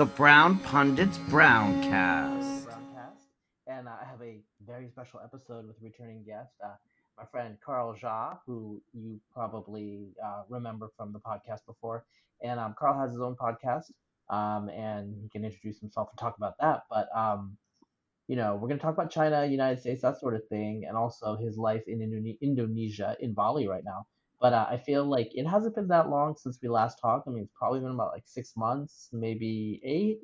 the Brown Pundits Browncast. Browncast, and uh, I have a very special episode with returning guest, uh, my friend Carl Zha, who you probably uh, remember from the podcast before. And um, Carl has his own podcast, um, and he can introduce himself and talk about that. But um, you know, we're going to talk about China, United States, that sort of thing, and also his life in Indone- Indonesia, in Bali right now. But uh, I feel like it hasn't been that long since we last talked. I mean, it's probably been about like six months, maybe eight.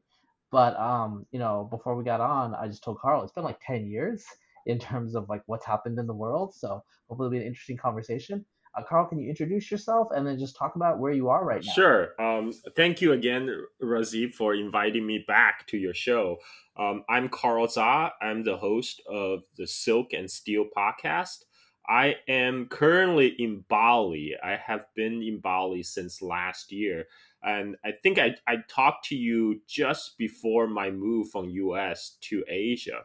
But um, you know, before we got on, I just told Carl it's been like ten years in terms of like what's happened in the world. So hopefully, it'll be an interesting conversation. Uh, Carl, can you introduce yourself and then just talk about where you are right now? Sure. Um, thank you again, Razib, for inviting me back to your show. Um, I'm Carl Zha. I'm the host of the Silk and Steel podcast. I am currently in Bali. I have been in Bali since last year. And I think I, I talked to you just before my move from US to Asia.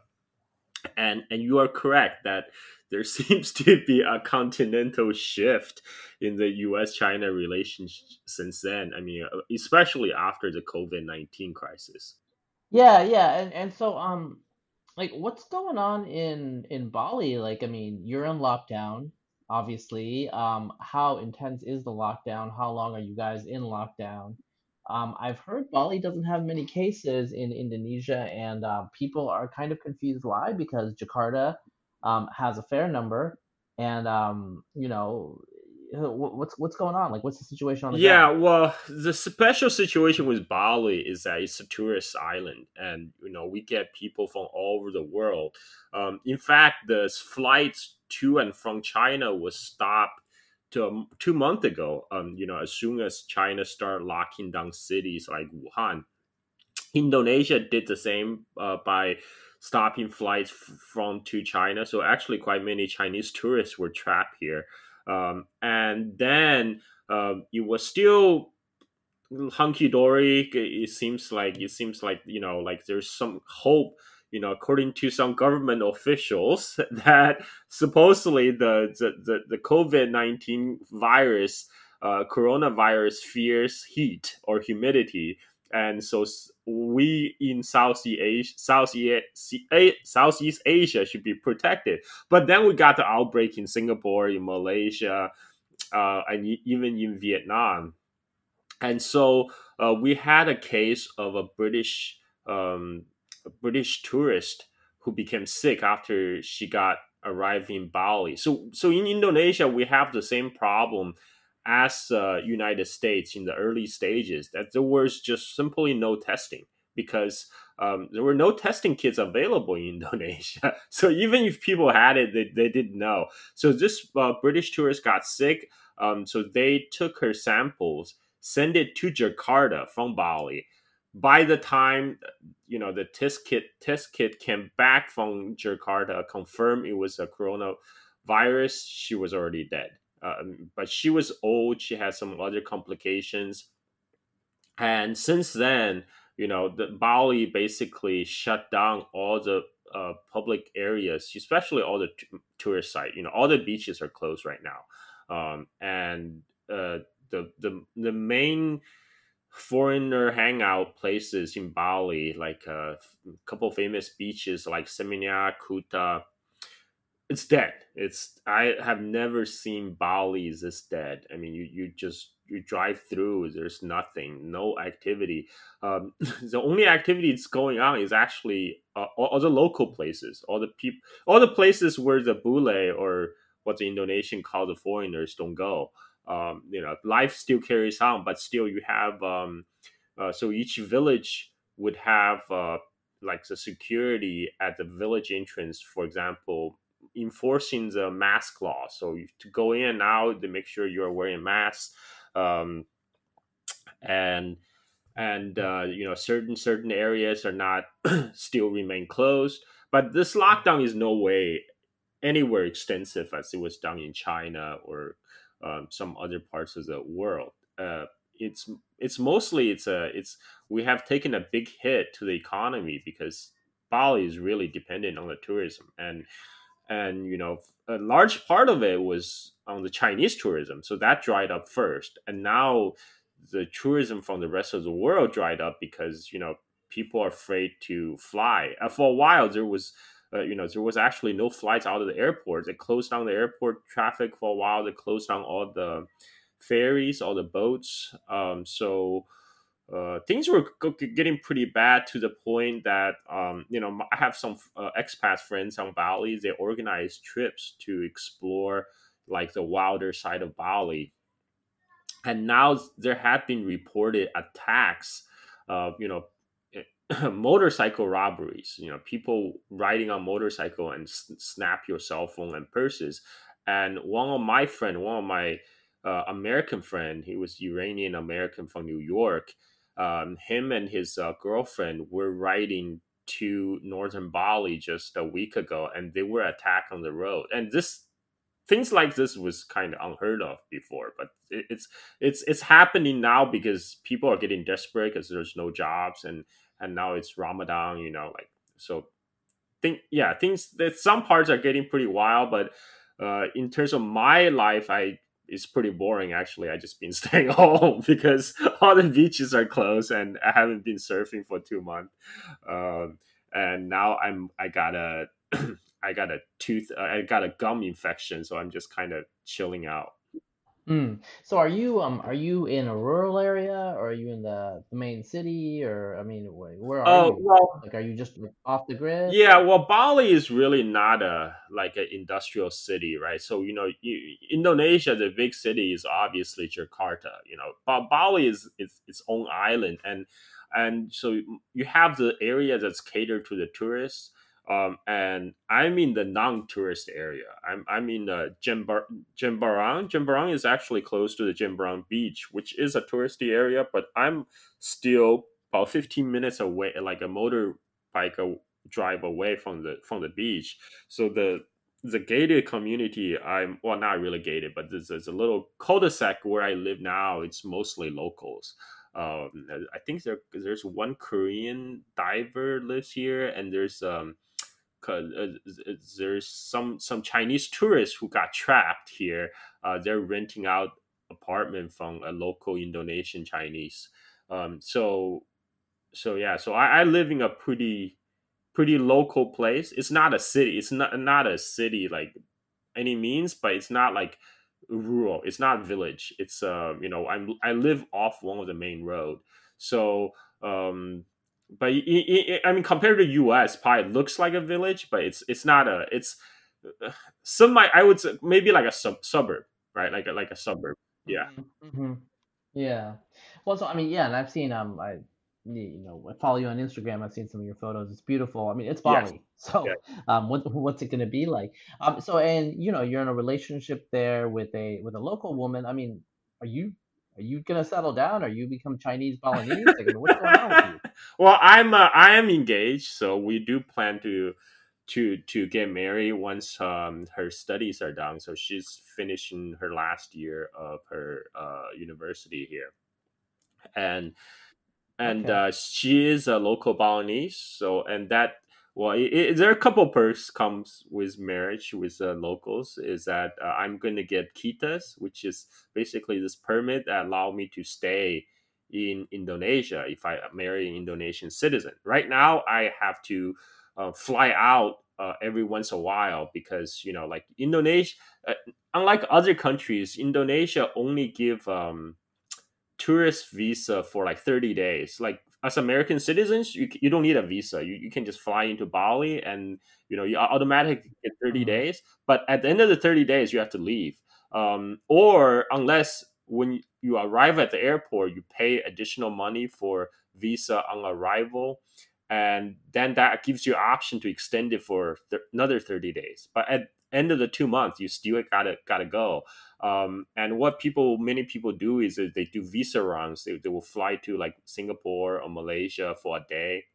And and you are correct that there seems to be a continental shift in the US China relationship since then. I mean, especially after the COVID 19 crisis. Yeah, yeah, and and so um like what's going on in in Bali? Like, I mean, you're in lockdown, obviously. Um, how intense is the lockdown? How long are you guys in lockdown? Um, I've heard Bali doesn't have many cases in Indonesia, and uh, people are kind of confused why because Jakarta um, has a fair number, and um, you know what's what's going on? Like, what's the situation on the yeah, ground? well, the special situation with Bali is that it's a tourist island, and you know we get people from all over the world. Um, in fact, the flights to and from China was stopped to, um, two months ago. Um, you know, as soon as China started locking down cities like Wuhan, Indonesia did the same uh, by stopping flights from to China. So actually, quite many Chinese tourists were trapped here. Um, and then um, it was still hunky dory. It seems like it seems like you know like there's some hope. You know, according to some government officials, that supposedly the the the, the COVID nineteen virus, uh, coronavirus fears heat or humidity, and so we in Southeast Asia, Southeast, Southeast Asia should be protected. But then we got the outbreak in Singapore, in Malaysia, uh, and even in Vietnam. And so uh, we had a case of a British um, a British tourist who became sick after she got arrived in Bali. So so in Indonesia we have the same problem as uh, United States in the early stages that there was just simply no testing because um, there were no testing kits available in Indonesia. So even if people had it, they, they didn't know. So this uh, British tourist got sick. Um, so they took her samples, sent it to Jakarta from Bali. By the time you know the test kit test kit came back from Jakarta, confirmed it was a coronavirus, she was already dead. Um, but she was old. She had some other complications, and since then, you know, the Bali basically shut down all the uh, public areas, especially all the t- tourist site. You know, all the beaches are closed right now, um, and uh, the the the main foreigner hangout places in Bali, like uh, a couple famous beaches like Seminyak, Kuta, it's dead. It's I have never seen Bali this dead. I mean, you you just you drive through. There's nothing, no activity. Um, the only activity that's going on is actually uh, all, all, the local places, all the people, all the places where the bule or what the Indonesian call the foreigners don't go. Um, you know, life still carries on, but still you have. Um, uh, so each village would have uh, like the security at the village entrance, for example enforcing the mask law. So to go in and out, to make sure you're wearing masks, um, and and uh, you know certain certain areas are not still remain closed. But this lockdown is no way anywhere extensive as it was done in China or um, some other parts of the world. Uh, it's it's mostly it's a it's we have taken a big hit to the economy because Bali is really dependent on the tourism and and you know a large part of it was on the chinese tourism so that dried up first and now the tourism from the rest of the world dried up because you know people are afraid to fly. Uh, for a while, there was. Uh, you know, there was actually no flights out of the airport. They closed down the airport traffic for a while. They closed down all the ferries, all the boats. Um, so uh, things were getting pretty bad to the point that um, you know I have some uh, expat friends on Bali. They organize trips to explore like the wilder side of Bali, and now there have been reported attacks. Uh, you know, motorcycle robberies. You know, people riding on motorcycle and s- snap your cell phone and purses. And one of my friend, one of my uh, American friend, he was Iranian American from New York um, him and his uh, girlfriend were riding to northern Bali just a week ago, and they were attacked on the road. And this things like this was kind of unheard of before, but it, it's it's it's happening now because people are getting desperate because there's no jobs, and and now it's Ramadan, you know, like so. Think yeah, things that some parts are getting pretty wild, but uh, in terms of my life, I it's pretty boring actually. I just been staying home because all the beaches are closed and I haven't been surfing for two months. Um, and now I'm I got a I got a tooth I got a gum infection, so I'm just kind of chilling out. Mm. So are you um are you in a rural area or are you in the, the main city or I mean where, where are Oh you? well, Like are you just like, off the grid? Yeah, well, Bali is really not a like an industrial city, right? So you know, you, Indonesia, the big city is obviously Jakarta. You know, but Bali is it's its own island, and and so you have the area that's catered to the tourists. Um, and I'm in the non-tourist area. I'm I'm in uh, Jember- Jimbaran. Jimbaran is actually close to the Jimbaran beach, which is a touristy area, but I'm still about 15 minutes away, like a motorbike a- drive away from the from the beach. So the the gated community, I'm well, not really gated, but there's, there's a little cul-de-sac where I live now. It's mostly locals. Um, I think there there's one Korean diver lives here, and there's um, 'cause, uh, there's some some Chinese tourists who got trapped here. Uh, they're renting out apartment from a local Indonesian Chinese. Um, so so yeah, so I, I live in a pretty pretty local place. It's not a city. It's not not a city like any means, but it's not like rural. It's not village. It's um you know I'm I live off one of the main road. So um but i i I mean compared to U.S. probably looks like a village, but it's it's not a it's uh, some might I would say maybe like a sub suburb, right? Like a, like a suburb. Yeah. hmm Yeah. Well, so I mean, yeah, and I've seen um I you know I follow you on Instagram. I've seen some of your photos. It's beautiful. I mean, it's Yes. Bali. So Yeah. um what what's it gonna be like? Um so and you know you're in a relationship there with a with a local woman. I mean, are you are you gonna settle down? Are you become Chinese Balinese? Like, what's going on with you? well, I'm uh, I am engaged, so we do plan to to to get married once um, her studies are done. So she's finishing her last year of her uh, university here, and and Okay. uh, she is a local Balinese. So and that well, it, it, there are a couple perks comes with marriage with uh, locals. Is that uh, I'm going to get kitas, which is basically this permit that allow me to stay in Indonesia if I marry an Indonesian citizen. Right now, I have to uh, fly out uh, every once in a while because you know, like Indonesia, uh, unlike other countries, Indonesia only give um, tourist visa for like 30 days like as american citizens you, you don't need a visa. You, you can just fly into bali and you know you automatically get 30 Mhm. days. But at the end of the 30 days you have to leave. Um, or unless when you arrive at the airport you pay additional money for visa on arrival and then that gives you option to extend it for th- another 30 days. But at end of the two months you still gotta gotta go um, and what people, many people do is they do visa runs. They, they will fly to like Singapore or Malaysia for a day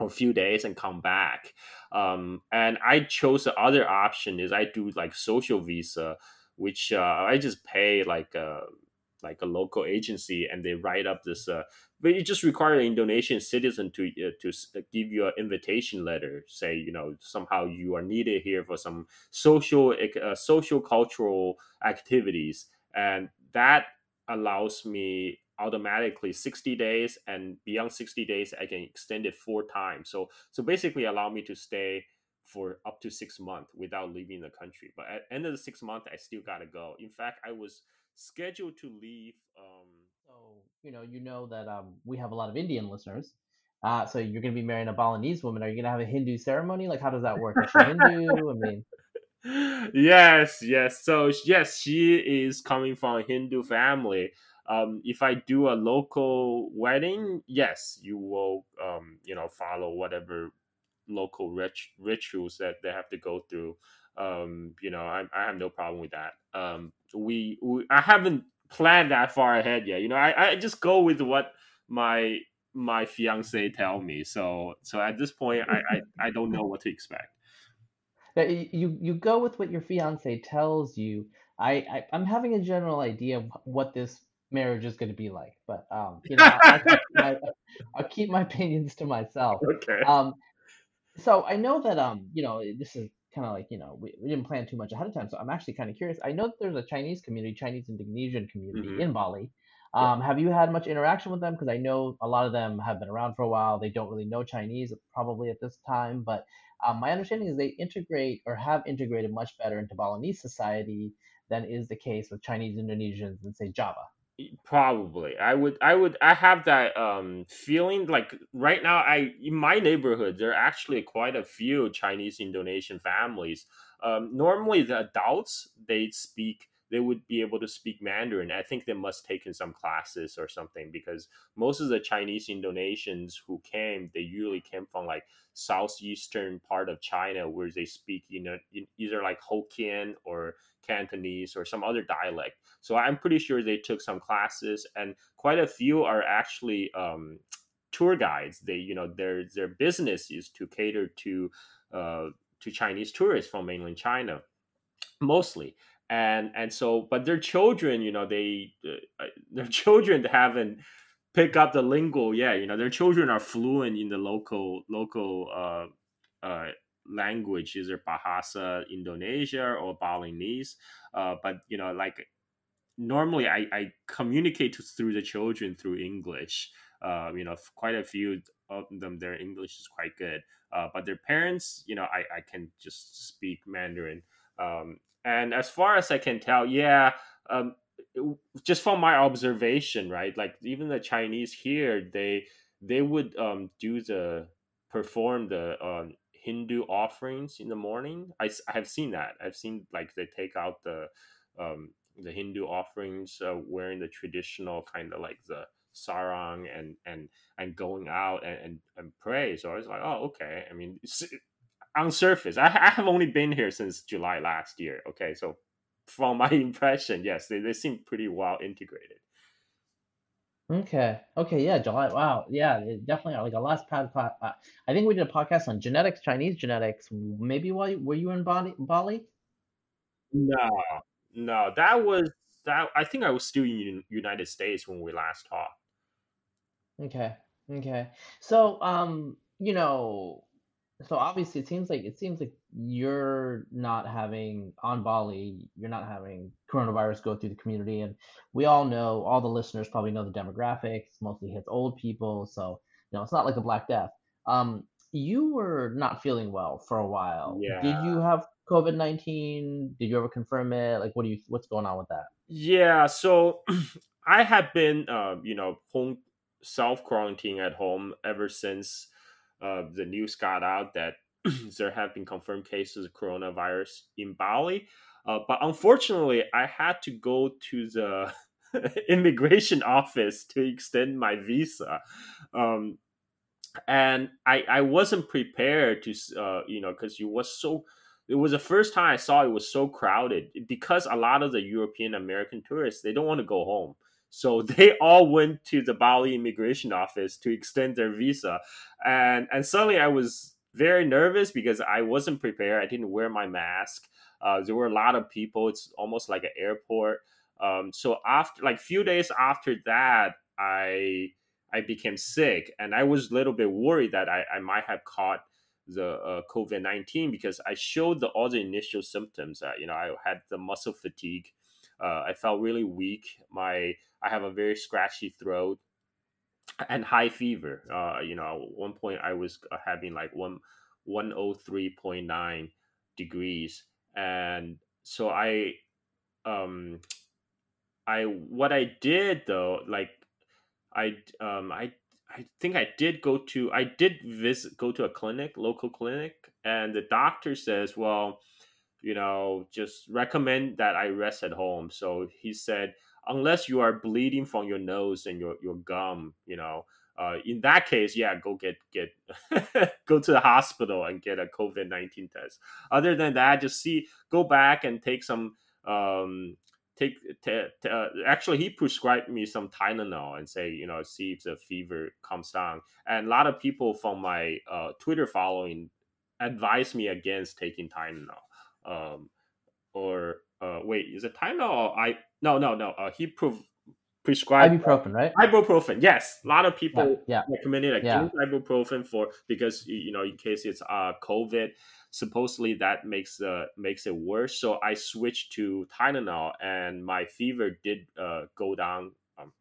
or a few days and come back. Um, and I chose the other option is I do like social visa, which uh, I just pay like a like a local agency and they write up this. Uh, but you just require an Indonesian citizen to uh, to give you an invitation letter, say you know somehow you are needed here for some social uh, social cultural activities. And that allows me automatically 60 days and beyond 60 days i can extend it four times. So so basically allow me to stay for up to six months without leaving the country. But at end of the six month i still gotta go. In fact i was scheduled to leave um So you know, you know that um, we have a lot of Indian listeners. Uh, so you're going to be marrying a Balinese woman. Are you going to have a Hindu ceremony? Like, how does that work? Is she Hindu? I mean, yes yes so yes she is coming from a hindu family um if i do a local wedding yes you will um you know follow whatever local rit- rituals that they have to go through um you know i, I have no problem with that um we, we i haven't planned that far ahead yet you know i i just go with what my my fiance tell me so so at this point i i, I don't know what to expect you you go with what your fiance tells you. I, I I'm having a general idea of what this marriage is going to be like, but um, you know, I'll, I'll, keep my, I'll keep my opinions to myself. okay Um, so I know that um, you know, this is kind of like you know, we, we didn't plan too much ahead of time. So I'm actually kind of curious. I know that there's a Chinese community, Chinese Indonesian community Mhm. in Bali. Yeah. Um, have you had much interaction with them? Because I know a lot of them have been around for a while. They don't really know Chinese probably at this time, but um, my understanding is they integrate or have integrated much better into Balinese society than is the case with Chinese Indonesians in say Java. Probably. I would I would I have that um feeling like right now I in my neighborhood there are actually quite a few Chinese Indonesian families. Um normally the adults they speak they would be able to speak Mandarin. I think they must taken some classes or something because most of the Chinese Indonesians who came they usually came from like southeastern part of China where they speak you know either like Hokkien or Cantonese or some other dialect. So I'm pretty sure they took some classes, and quite a few are actually um, tour guides. They, you know, their their business is to cater to uh, to Chinese tourists from mainland China, mostly. And and so, but their children, you know, they uh, their children haven't pick up the lingo yet. You know, their children are fluent in the local local uh, uh, language, either Bahasa Indonesia or Balinese. Uh, but you know, like normally I, I communicate to, through the children through English. Uh, you know, quite a few of them, their English is quite good. Uh, but their parents, you know, I, I can just speak Mandarin. Um, and as far as I can tell, yeah, um, just from my observation, right? Like even the Chinese here, they they would um, do the perform the um, Hindu offerings in the morning. I, I have seen that. I've seen like they take out the um, the Hindu offerings, uh, wearing the traditional kind of like the sarong and and and going out and, and and pray. So I was like, oh, okay. I mean, on surface, I, I have only been here since July last year. Okay, so from my impression, yes, they, they seem pretty well integrated. Okay. Okay. Yeah. July. Wow. Yeah. Definitely. Like a last pod, uh, I think we did a podcast on genetics, Chinese genetics. Maybe while you, were you in Bali? Bali? No, no, that was that. I think I was still in United States when we last talked. Okay. Okay. So, um, you know, so obviously it seems like it seems like you're not having on Bali, you're not having coronavirus go through the community, and we all know, all the listeners probably know the demographics, mostly hits old people, so you know, it's not like a Black Death. Um, you were not feeling well for a while. Yeah. Did you have COVID-19? Did you ever confirm it? Like, what do you, what's going on with that? Yeah, so I have been, uh, you know, home self quarantine at home ever since uh, the news got out that there have been confirmed cases of coronavirus in Bali. Uh, but unfortunately, I had to go to the immigration office to extend my visa. Um, and I, I wasn't prepared to, uh, you know, because it was so it was the first time I saw it was so crowded because a lot of the European American tourists they don't want to go home. So they all went to the Bali immigration office to extend their visa. And and suddenly I was very nervous because I wasn't prepared. I didn't wear my mask. Uh, there were a lot of people. It's almost like an airport. Um, so after like few days after that, I I became sick and I was a little bit worried that I, I might have caught the uh, COVID nineteen because I showed the all the initial symptoms. Uh, you know, I had the muscle fatigue, uh, I felt really weak. My I have a very scratchy throat and high fever. Uh, you know, at one point I was uh, having like one one oh three point nine degrees, and so I um I what I did though, like I um I I think I did go to I did visit go to a clinic, local clinic, and the doctor says, well, you know, just recommend that I rest at home. So he said, unless you are bleeding from your nose and your, your gum, you know, uh, in that case, yeah, go get get go to the hospital and get a COVID nineteen test. Other than that, just see go back and take some um, take t- t- uh, actually he prescribed me some Tylenol and say you know see if the fever comes down. And a lot of people from my uh, Twitter following advised me against taking Tylenol. Um, or uh, wait, is it Tylenol? I no no no. Uh, he prov- prescribed ibuprofen, right? Ibuprofen. Yes, a lot of people yeah, yeah. recommended like, yeah. ibuprofen for because you know in case it's uh COVID supposedly that makes uh makes it worse. So I switched to Tylenol, and my fever did uh go down. Um,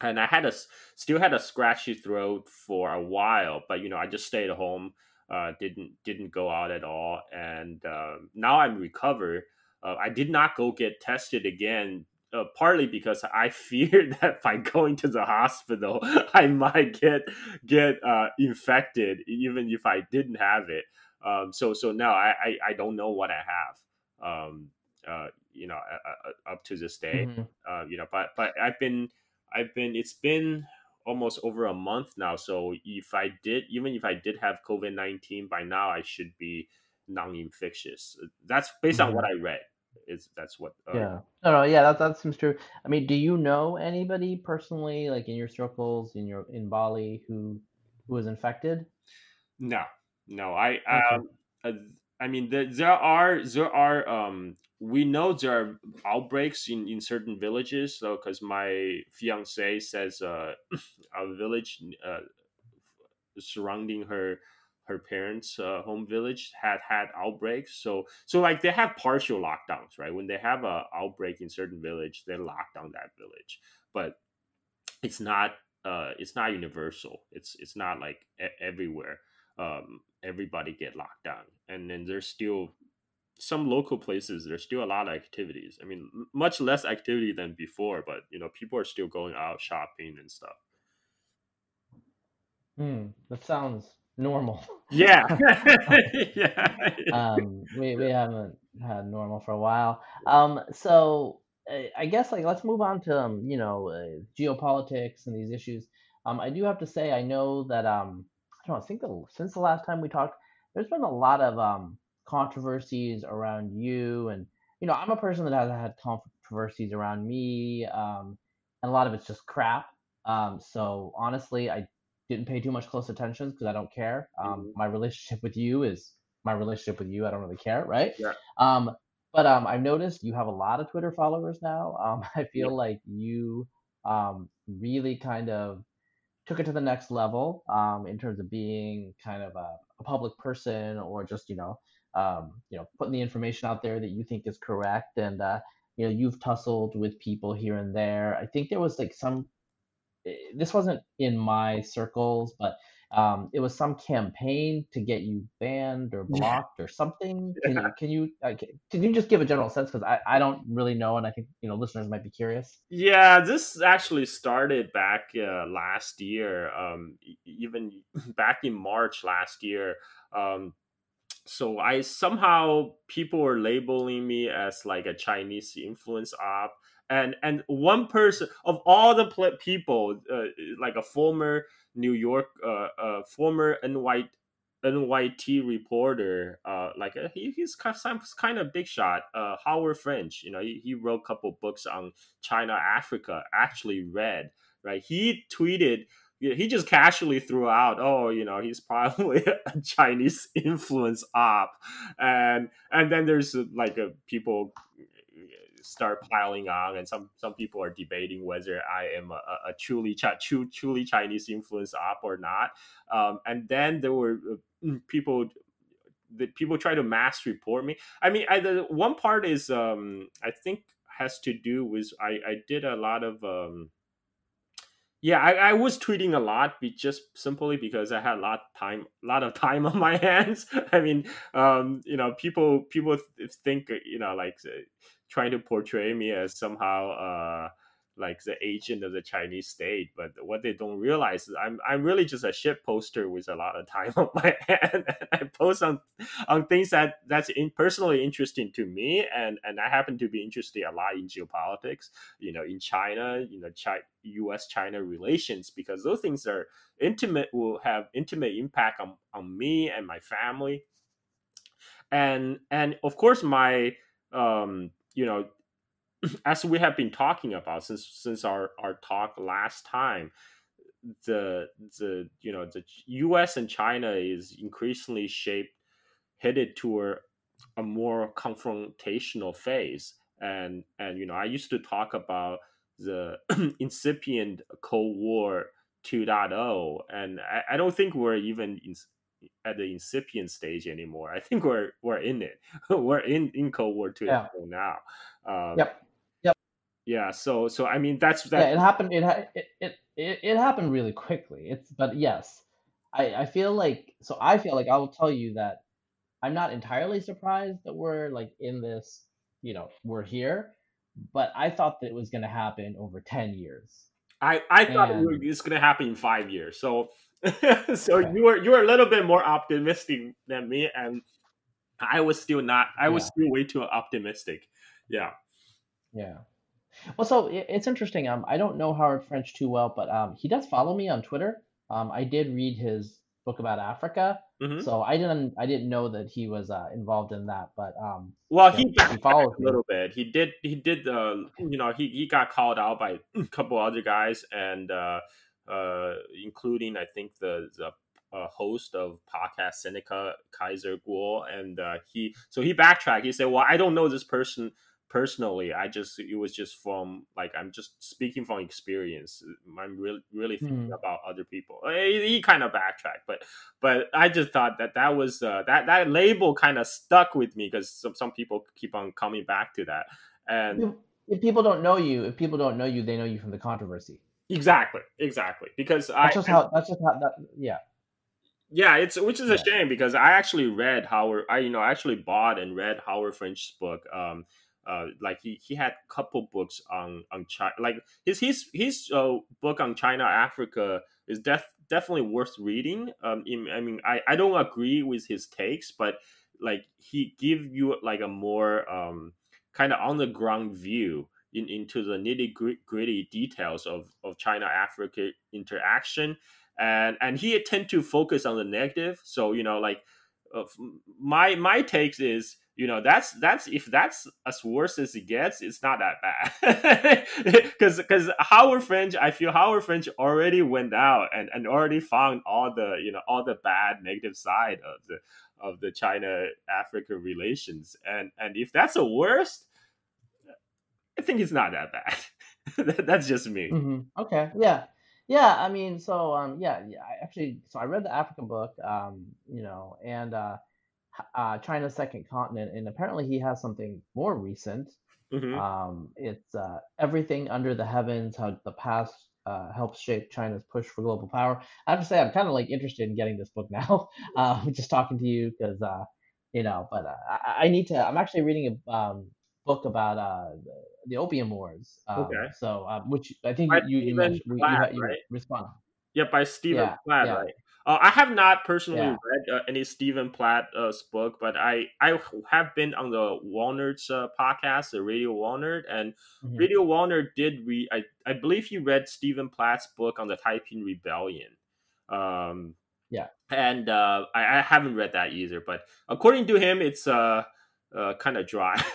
and I had a still had a scratchy throat for a while, but you know I just stayed home, uh, didn't didn't go out at all, and uh, now I'm recovered. Uh, I did not go get tested again uh, partly because I feared that by going to the hospital, I might get get uh, infected, even if I didn't have it. Um, so so now I, I, I don't know what I have. Um, uh, you know, uh, up to this day. Mm-hmm. Uh, you know, but but I've been I've been it's been almost over a month now. So if I did, even if I did have COVID nineteen by now, I should be non-infectious. That's based mm-hmm. on what I read. Is that's what? Uh, yeah. No, no. Yeah, that that seems true. I mean, do you know anybody personally, like in your circles in your in Bali, who who was infected? No, no, I um, uh, I mean there, there are there are um we know there are outbreaks in in certain villages. So because my fiance says uh a village uh surrounding her her parents' uh, home village had had outbreaks. So so like they have partial lockdowns, right? When they have a outbreak in certain village, they lock down that village, but it's not uh it's not universal. It's it's not like everywhere um, everybody get locked down. And then there's still some local places. There's still a lot of activities. I mean, much less activity than before, but you know, people are still going out shopping and stuff. Hmm, that sounds normal. Yeah, yeah. Um, we we haven't had normal for a while. Um, so I guess like let's move on to um, you know uh, geopolitics and these issues. Um, I do have to say I know that um I don't know, I think the, since the last time we talked, there's been a lot of um, controversies around you. And, you know, I'm a person that has had controversies around me, um, and a lot of it's just crap. Um, so honestly, I didn't pay too much close attention because I don't care. Um, mm-hmm. My relationship with you is my relationship with you. I don't really care, right? Yeah. Um, but um, I've noticed you have a lot of Twitter followers now. Um, I feel yeah. like you um, really kind of took it to the next level um, in terms of being kind of a, a public person or just you know um, you know putting the information out there that you think is correct and uh, you know you've tussled with people here and there i think there was like some eh, this wasn't in my circles but um, it was some campaign to get you banned or blocked or something. Can you can you uh, can you just give a general sense because I, I don't really know and I think you know listeners might be curious. Yeah, this actually started back uh, last year, um, even back in March last year. Um, so I somehow people were labeling me as like a Chinese influence op. And, and one person of all the people, uh, like a former New York, uh, uh, former NY, NYT reporter, uh, like uh, he, he's kind of big shot. Uh, Howard French, you know, he, he wrote a couple books on China, Africa. Actually, read right. He tweeted. He just casually threw out, "Oh, you know, he's probably a Chinese influence op," and and then there's like a people start piling on, and some some people are debating whether I am a, a truly truly Chinese influence op or not. Um, and then there were uh, mm, people that people try to mass report me. I mean, I, the one part is um, I think has to do with I I did a lot of um yeah, I, I was tweeting a lot, be just simply because I had a lot time, lot of time on my hands. I mean, um, you know, people people think you know like trying to portray me as somehow uh, like the agent of the Chinese state. But what they don't realize is I'm I'm really just a shit poster with a lot of time on my hand. I post on on things that that's in, personally interesting to me, and and I happen to be interested a lot in geopolitics. You know, in China, you know, China, U.S. China relations because those things are intimate will have intimate impact on on me and my family. And and of course my um you know as we have been talking about since since our our talk last time the the you know the US and China is increasingly shaped headed toward a more confrontational phase and and you know I used to talk about the incipient Cold War 2.0 and I, I don't think we're even in, at the incipient stage anymore. I think we're we're in it. we're in in Cold War 2.0 yeah. now. Um, yep yeah so so i mean that's that yeah, it happened it, it it it happened really quickly. It's but yes i i feel like so i feel like i will tell you that i'm not entirely surprised that we're like in this you know we're here but i thought that it was going to happen over 10 years. I i thought and, it was going to happen in five years so so okay. you were you were a little bit more optimistic than me and i was still not i was yeah. still way too optimistic. Yeah. Yeah well, so it's interesting. Um, I don't know Howard French too well, but um, he does follow me on Twitter. Um, I did read his book about Africa, mm-hmm. so I didn't I didn't know that he was uh, involved in that. But um, well, he, he followed a little bit. He did he did uh, you know he he got called out by a couple other guys and uh, uh, including I think the the uh, host of podcast Sinica Kaiser Kuo, and uh, he so he backtracked. He said, "Well, I don't know this person personally i just it was just from like i'm just speaking from experience i'm really really thinking mm. about other people he, he, kind of backtracked but but i just thought that that was uh, that that label kind of stuck with me because some, some people keep on coming back to that and if people don't know you if people don't know you they know you from the controversy exactly exactly because that's I, just how that's just how that yeah yeah, it's which is a shame because I actually read Howard. I you know I actually bought and read Howard French's book. Um, uh, like he, he had a couple books on on China. Like his his his uh, book on China Africa is def, definitely worth reading. Um, I mean, I, I don't agree with his takes, but like he give you like a more um, kind of on the ground view in, into the nitty gritty details of, of China Africa interaction, and and he tend to focus on the negative. So you know, like uh, my my takes is you know that's that's if that's as worse as it gets it's not that bad. Because because howard french i feel howard french already went out and and already found all the you know all the bad negative side of the of the china africa relations. And and if that's the worst i think it's not that bad. That's just me. Mm-hmm. okay. Yeah. Yeah i mean so um yeah yeah i actually so i read the african book um you know and uh uh, China's second continent, and apparently he has something more recent. Mm-hmm. Um, it's uh, everything under the heavens, how the past uh, helps shape China's push for global power. I have to say, I'm kind of like interested in getting this book now. Uh, just talking to you because uh, you know, but uh, I, I, need to. I'm actually reading a um, book about uh, the, the Opium Wars. Um, okay. So, uh, which I think by you, you, mentioned, Platt, you, you, right? respond. Yeah, by Stephen yeah, Platt, yeah. right? Uh, I have not personally yeah. read uh, any Stephen Platt's book, but I I have been on the Walnert's uh, podcast, the Radio Walnert, and mm-hmm. Radio Walnert did read. I I believe he read Stephen Platt's book on the Taiping Rebellion. Um, yeah, and uh, I, I haven't read that either, but according to him, it's uh, uh kind of dry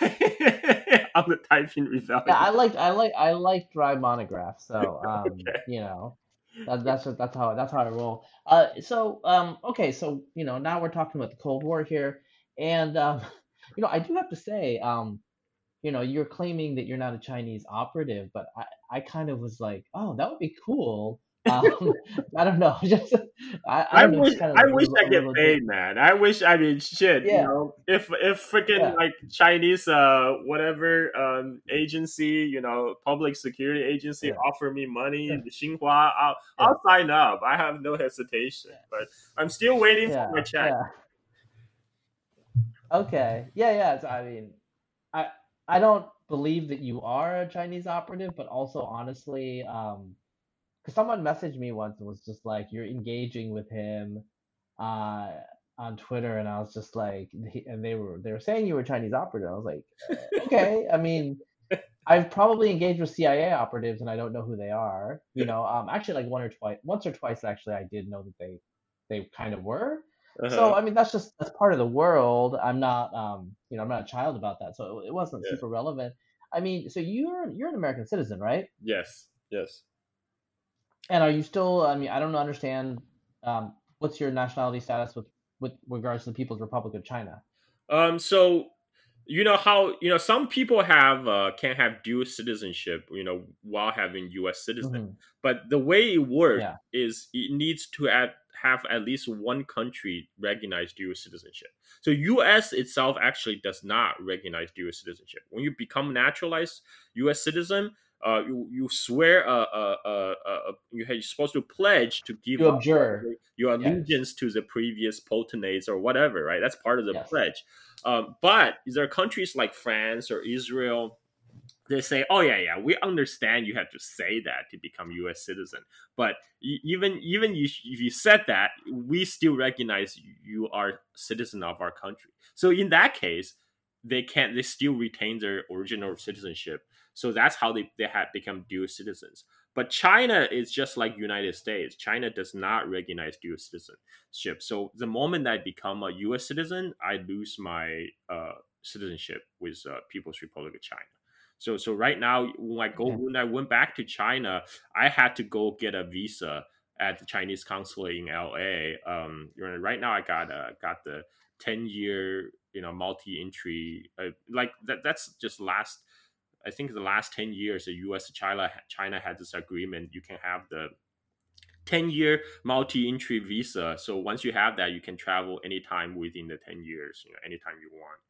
on the Taiping Rebellion. Yeah, I like I like I like dry monographs, so um, okay. you know that, that's that's how that's how I roll. Uh, so um, okay, so you know now we're talking about the Cold War here, and um, you know I do have to say, um, you know, you're claiming that you're not a Chinese operative, but I I kind of was like, oh, that would be cool Um, I don't know. Just I, I, I know, wish kind of I wish I get paid, man. I wish I mean shit. Yeah. You know, if if freaking Yeah. like Chinese uh whatever um agency, you know, public security agency Yeah. offer me money, Yeah. the Xinhua, I'll I'll sign up. I have no hesitation. But I'm still waiting for my check. Okay. Yeah, yeah. So, I mean, I I don't believe that you are a Chinese operative, but also honestly, um, because someone messaged me once and was just like, "You're engaging with him, uh, on Twitter," and I was just like, and they were they were saying you were Chinese operative. I was like, "Uh, okay. I mean, I've probably engaged with CIA operatives, and I don't know who they are. You know, um, actually, like one or twice, once or twice, actually, I did know that they they kind of were. Uh-huh. So I mean, that's just that's part of the world. I'm not, um, you know, I'm not a child about that, so it, it wasn't Yeah. super relevant. I mean, so you're you're an American citizen, right? yes, yes. And are you still? I mean, I don't understand. Um, what's your nationality status with with regards to the People's Republic of China? Um, so you know how you know some people have uh, can have dual citizenship, you know, while having U.S. citizen. Mhm. But the way it works Yeah. is it needs to have, have at least one country recognize dual citizenship. So U.S. itself actually does not recognize dual citizenship. When you become naturalized U.S. citizen, uh, you you swear uh, uh, uh, uh, you you're supposed to pledge to give You up abjure. your Yes. allegiance to the previous potentates or whatever, right? That's part of the Yes. pledge. Um, but there are countries like France or Israel. They say, "Oh yeah, yeah, we understand you have to say that to become U.S. citizen." But even even you, if you said that, we still recognize you are citizen of our country. So in that case, they can't. They still retain their original citizenship. So that's how they they have become dual citizens. But China is just like United States. China does not recognize dual citizenship. So the moment I become a U.S. citizen, I lose my uh, citizenship with uh, People's Republic of China. So so right now, when I go Okay. when I went back to China, I had to go get a visa at the Chinese consulate in L.A. Um, right now I got uh, got the ten year you know multi entry uh, like that. That's just last. I think the last ten years, the U.S. China China had this agreement. You can have the 10 year multi entry visa. So once you have that, you can travel anytime within the 10 years, you know, anytime you want.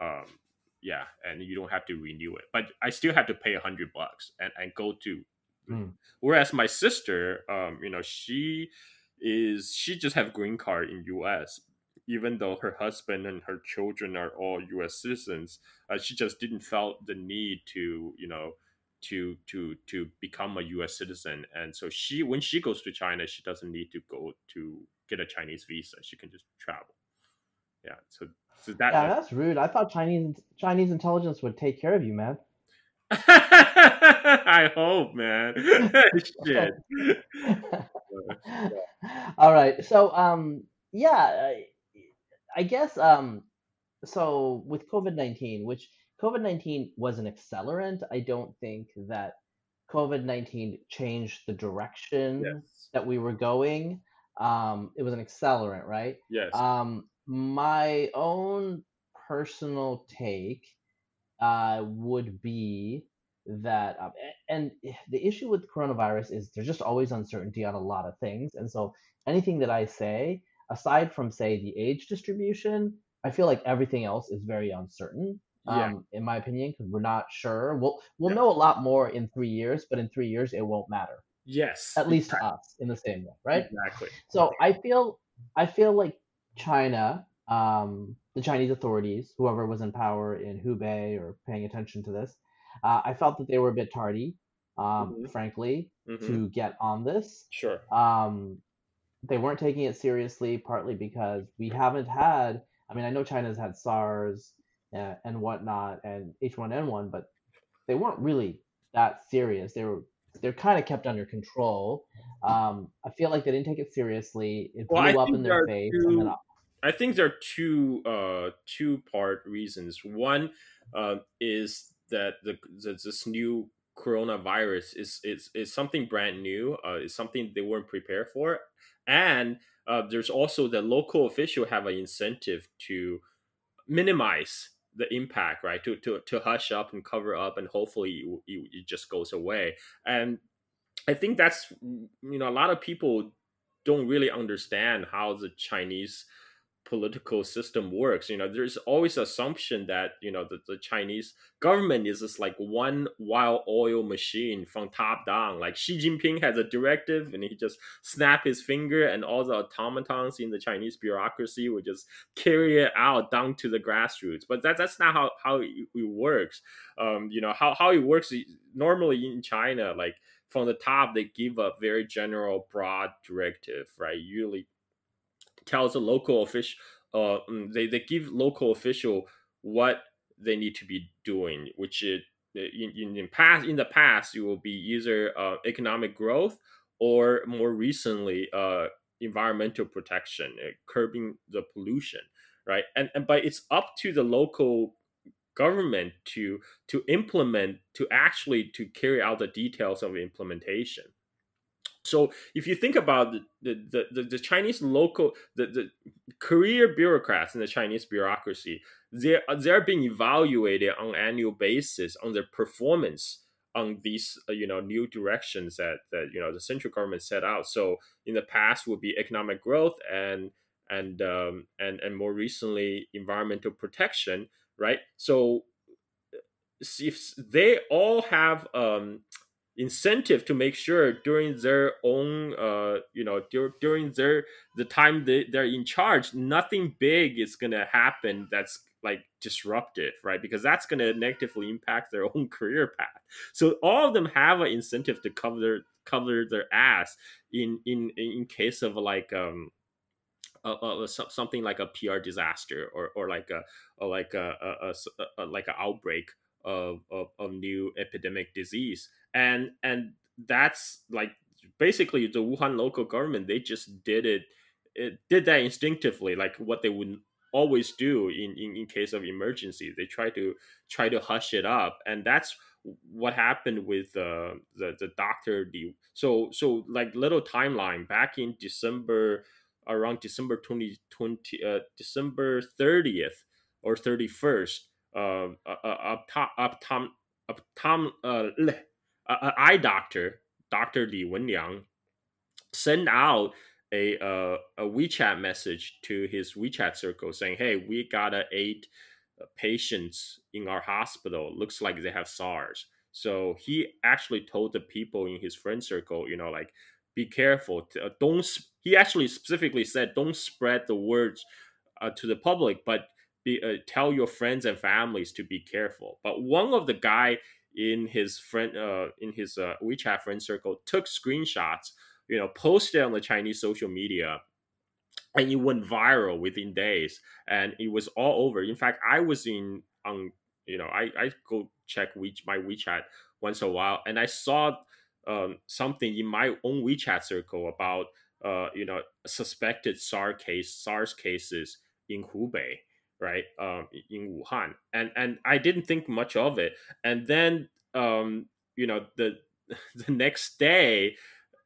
Um, yeah, and you don't have to renew it. But I still have to pay a hundred bucks and, and go to Mm. whereas my sister, um, you know, she is she just have green card in US. Even though her husband and her children are all U.S. citizens, uh, she just didn't felt the need to, you know, to to to become a U.S. citizen. And so she, when she goes to China, she doesn't need to go to get a Chinese visa. She can just travel. Yeah. So so that. Yeah, that's rude. I thought Chinese Chinese intelligence would take care of you, man. I hope, man. Shit. All right. So, um, yeah, I, guess, um, so with COVID 19, which COVID 19 was an accelerant, I don't think that COVID 19 changed the direction Yes. that we were going. Um, it was an accelerant, right? Yes. Um, my own personal take uh, would be that, um, and the issue with coronavirus is there's just always uncertainty on a lot of things, and so anything that I say, aside from say the age distribution, I feel like everything else is very uncertain. Yeah. Um, in my opinion, because we're not sure. We'll we'll Yeah. know a lot more in three years, but in three years it won't matter. yes. At least to us, in the same way, right? Exactly. So I feel I feel like China, um, the Chinese authorities, whoever was in power in Hubei or paying attention to this, uh, I felt that they were a bit tardy, um, Mhm. frankly, Mhm. to get on this. Sure. Um, they weren't taking it seriously, partly because we haven't had. I mean, I know China's had SARS uh, and whatnot and H1N1, but they weren't really that serious. They were they're kind of kept under control. Um, I feel like they didn't take it seriously. It blew Well, I up think in there their are face, and two- I think there are two uh two part reasons. One uh, is that the, the this new coronavirus is is is something brand new. Uh, is something they weren't prepared for, and uh, there's also the local official have an incentive to minimize the impact, right? To to to hush up and cover up, and hopefully it, it, it just goes away. And I think that's you know a lot of people don't really understand how the Chinese political system works. You know, there's always assumption that you know the, the Chinese government is just like one wild oil machine from top down. Like Xi Jinping has a directive, and he just snap his finger, and all the automatons in the Chinese bureaucracy would just carry it out down to the grassroots. But that that's not how how it, it works. Um, you know how how it works normally in China, like from the top they give a very general broad directive right usually tells the local official uh, mm, they, they give local official what they need to be doing which is in, in, in past in the past it will be either uh, economic growth or more recently uh, environmental protection uh, curbing the pollution right? And, and but it's up to the local government to to implement to actually to carry out the details of implementation so if you think about the the, the, the chinese local the, the career bureaucrats in the chinese bureaucracy they're they're being evaluated on annual basis on their performance on these uh, you know new directions that that you know the central government set out so in the past would be economic growth and and um, and and more recently environmental protection right? So if they all have um, incentive to make sure during their own uh, you know dur- during their the time they, they're in charge nothing big is to happen that's like disruptive right? Because that's to negatively impact their own career path. So all of them have an incentive to cover their cover their ass in in in case of like um a, something like a PR disaster or, or like a or like a, a, a like an outbreak of, of, of new epidemic disease and and that's like basically the Wuhan local government they just did it it did that instinctively like what they would always do in, in, in case of emergency. They try to try to hush it up and that's what happened with uh, the the doctor the so so like little timeline back in december around December 2020, uh, December 30th or 31st, uh, optom, optom, optom, uh, eye doctor, Dr. Li Wenliang, sent out a, uh, a WeChat message to his WeChat circle saying, hey, we got eight patients in our hospital. Looks like they have SARS. So he actually told the people in his friend circle, you know, like, be careful. Uh, don't. He actually specifically said, don't spread the words uh, to the public, but be, uh, tell your friends and families to be careful. But one of the guy in his friend uh, in his uh, WeChat friend circle took screenshots, you know, posted on the Chinese social media, and it went viral within days, and it was all over. In fact, I was in on you know I I go check we, my WeChat once a while, and I saw um, something in my own WeChat circle about uh, you know suspected SARS case SARS cases in Hubei, right? Um, in Wuhan, and and I didn't think much of it, and then um, you know the the next day,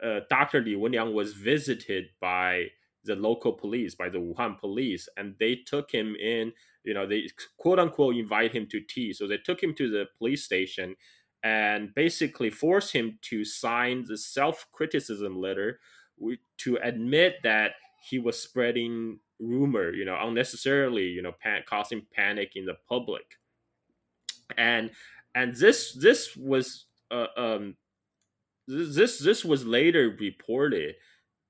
uh, Dr. Li Wenliang was visited by the local police, by the Wuhan police, and they took him in. You know, they quote unquote invite him to tea. So they took him to the police station and basically force him to sign the self criticism letter to admit that he was spreading rumor, you know, unnecessarily, you know, pan- causing panic in the public. And and this this was uh, um this this was later reported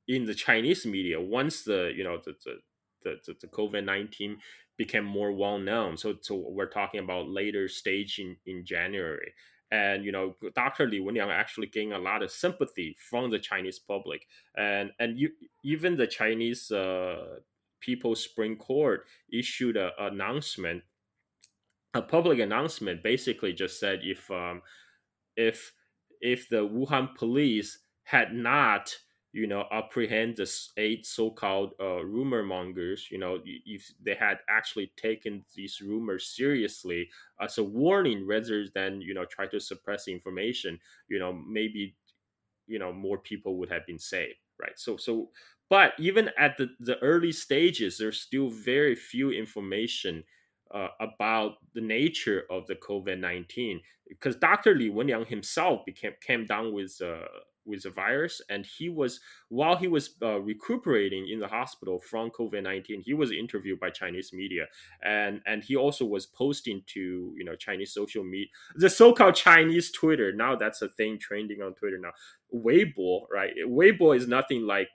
in the Chinese media once the you know the the the, the COVID nineteen became more well known. So so we're talking about later stage in in January, and you know dr li wenliang actually gained a lot of sympathy from the chinese public and and you, even the chinese uh, people's supreme court issued an announcement a public announcement basically just said if um, if if the wuhan police had not you know, apprehend the eight so-called uh, rumor mongers. You know, if they had actually taken these rumors seriously as a warning rather than you know try to suppress information, you know, maybe you know more people would have been saved, right? So, so, but even at the the early stages, there's still very few information. Uh, about the nature of the COVID nineteen, because Dr. Li Wenliang himself became came down with uh, with the virus, and he was while he was uh, recuperating in the hospital from COVID nineteen, he was interviewed by Chinese media, and and he also was posting to you know Chinese social media, the so called Chinese Twitter. Now that's a thing trending on Twitter now. Weibo, right? Weibo is nothing like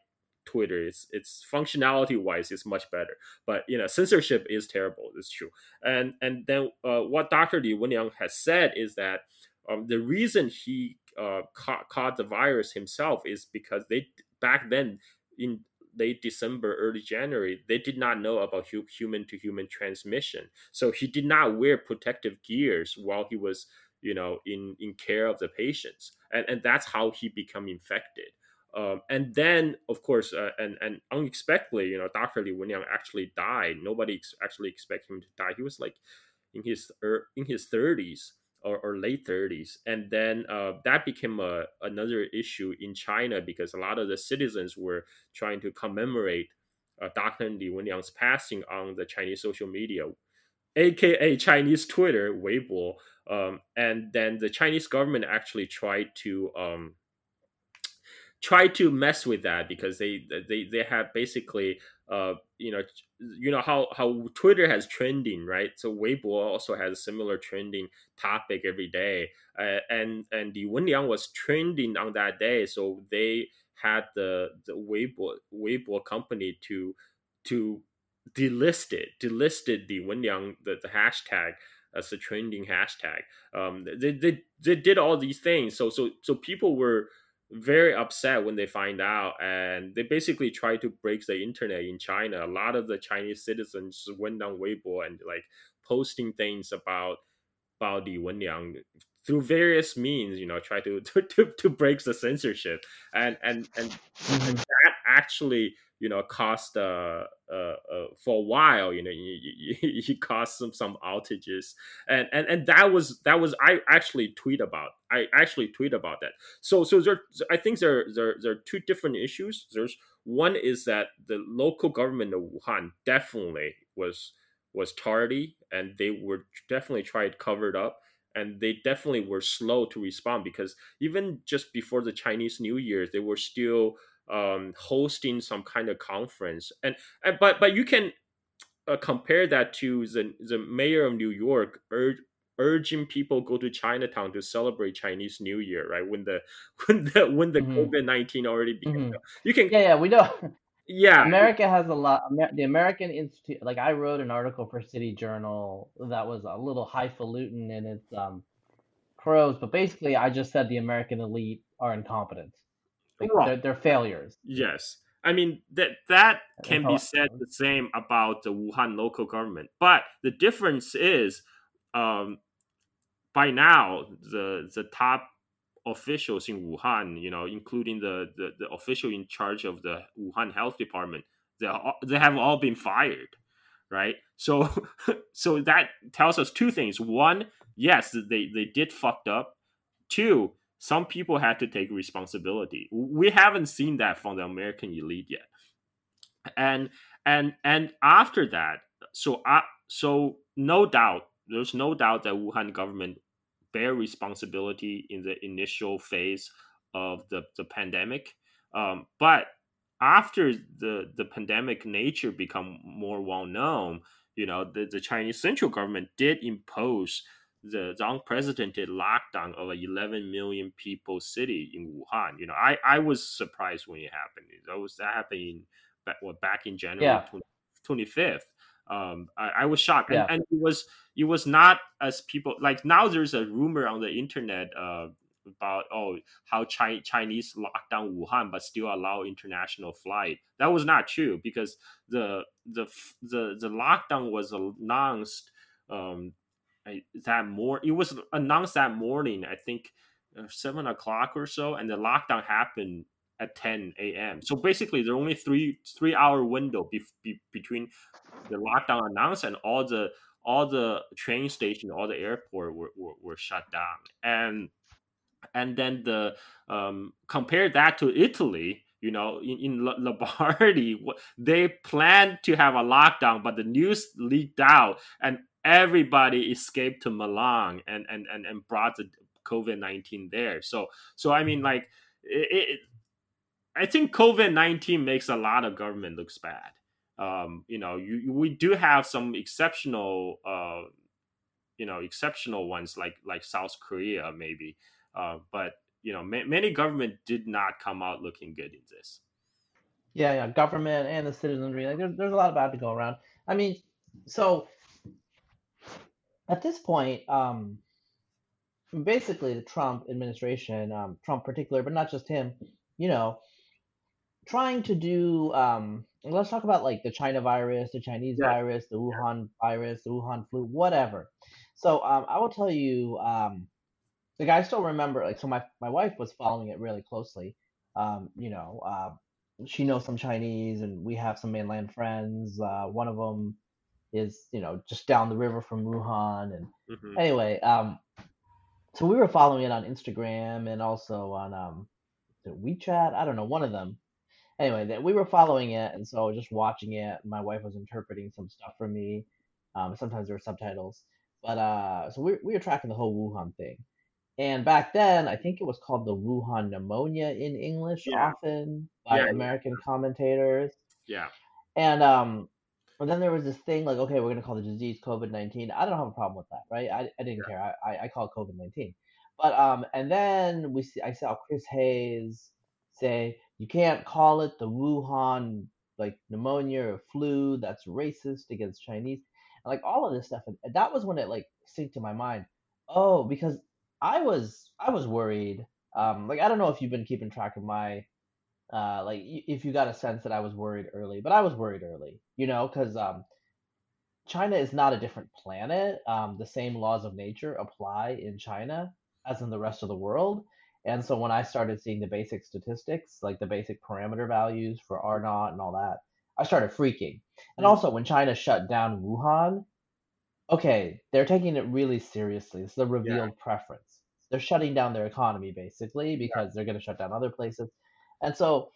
Twitter. It's it's functionality wise is much better, but you know censorship is terrible. It's true. And and then uh, what Dr. Li Wenliang has said is that um, the reason he uh, caught, caught the virus himself is because they back then in late December, early January, they did not know about human to human transmission. So he did not wear protective gears while he was, you know, in in care of the patients, and and that's how he become infected. Um, and then, of course, uh, and and unexpectedly, you know, Dr. Li Wenliang actually died. Nobody ex- actually expected him to die. He was like in his er, in his thirties or, or, late thirties, and then uh, that became a, another issue in China because a lot of the citizens were trying to commemorate uh, Dr. Li Wenliang's passing on the Chinese social media, aka Chinese Twitter, Weibo. Um, and then the Chinese government actually tried to um, try to mess with that because they they they have basically uh you know you know how how Twitter has trending right? So Weibo also has a similar trending topic every day. Uh, and and the Wenliang was trending on that day. So they had the the Weibo Weibo company to to delist it delisted the Wenliang the, the hashtag as a trending hashtag. Um they, they they did all these things. So so so people were very upset when they find out and they basically try to break the internet in china a lot of the chinese citizens went on weibo and like posting things about about the wenliang through various means you know try to to, to, to break the censorship and and and, and mm-hmm. that actually you know cost uh, uh, uh for a while you know he caused some some outages. And and and that was that was i actually tweet about i actually tweet about that. So so there i think there there there are two different issues. There's one is that the local government of wuhan definitely was was tardy and they were definitely tried covered up and they definitely were slow to respond because even just before the chinese new year they were still um, hosting some kind of conference, and, and but but you can uh, compare that to the the mayor of New York urge, urging people go to Chinatown to celebrate Chinese New Year, right? When the when the when the mm-hmm. COVID nineteen already began, mm-hmm. you can yeah yeah we know. Yeah, America has a lot. The American Institute, like I wrote an article for City Journal that was a little highfalutin in its um, prose, but basically I just said the American elite are incompetent. Like they're, they're failures. Yes. I mean that that can be said the same about the Wuhan local government, but the difference is, um, by now the the top officials in Wuhan, you know, including the, the, the official in charge of the Wuhan health department, they all, they have all been fired, right? So so that tells us two things. One, yes, they they did fucked up. Two, some people had to take responsibility. We haven't seen that from the American elite yet. And and and after that, so uh, so no doubt, there's no doubt that Wuhan government bear responsibility in the initial phase of the, the pandemic. Um, but after the the pandemic nature become more well known, you know, the, the Chinese central government did impose the, the unprecedented lockdown of a 11 million people city in Wuhan. You know, I, I was surprised when it happened. That was that happened in, back, well, back in January yeah. 20, 25th. Um, I, I was shocked, yeah. and, and, it was it was not as people like now. There's a rumor on the internet uh, about oh how Chi- Chinese locked down Wuhan but still allow international flight. That was not true because the the the the lockdown was announced um, that more it was announced that morning i think uh, seven o'clock or so and the lockdown happened at 10 a.m so basically there's only three three hour window be, be, between the lockdown announced and all the all the train station all the airport were, were, were shut down. And and then the um compare that to italy you know in, in lombardy they planned to have a lockdown but the news leaked out and everybody escaped to Milan and and and, and brought the COVID nineteen there. So so I mean like it, it I think COVID nineteen makes a lot of government looks bad. Um, you know, you, we do have some exceptional, uh, you know, exceptional ones like like South Korea maybe, uh, but you know, ma- many government did not come out looking good in this. Yeah, yeah, government and the citizenry. Like, there's there's a lot of bad to go around. I mean, so at this point, um, basically the Trump administration, um, Trump particular, but not just him, you know, trying to do. Um, let's talk about like the China virus, the Chinese Yeah. virus, the Wuhan virus, the Wuhan flu, whatever. So um, I will tell you, um, like I still remember, like so my my wife was following it really closely. Um, you know, uh, she knows some Chinese, and we have some mainland friends. Uh, one of them is, you know, just down the river from Wuhan, and Mhm. anyway, um, so we were following it on Instagram and also on um, WeChat. I don't know, one of them. Anyway, that we were following it, and so just watching it. My wife was interpreting some stuff for me. Um, sometimes there were subtitles, but uh, so we we were tracking the whole Wuhan thing. And back then, I think it was called the Wuhan pneumonia in English, Yeah. often by Yeah, yeah. American commentators. Yeah. And um, and then there was this thing like, okay, we're gonna call the disease COVID nineteen. I don't have a problem with that, right? I, I didn't care. I, I, I call it COVID nineteen. But um, and then we see I saw Chris Hayes say you can't call it the Wuhan like pneumonia or flu. That's racist against Chinese. And like all of this stuff, and that was when it like synced to my mind. Oh, because I was I was worried. Um, like I don't know if you've been keeping track of my uh like if you got a sense that I was worried early, but I was worried early, you know, because um China is not a different planet. Um, the same laws of nature apply in China as in the rest of the world. And so when I started seeing the basic statistics, like the basic parameter values for R naught and all that, I started freaking. And Mm. also when China shut down Wuhan, okay, they're taking it really seriously. It's the revealed preference. They're shutting down their economy basically because they're going to shut down other places. And so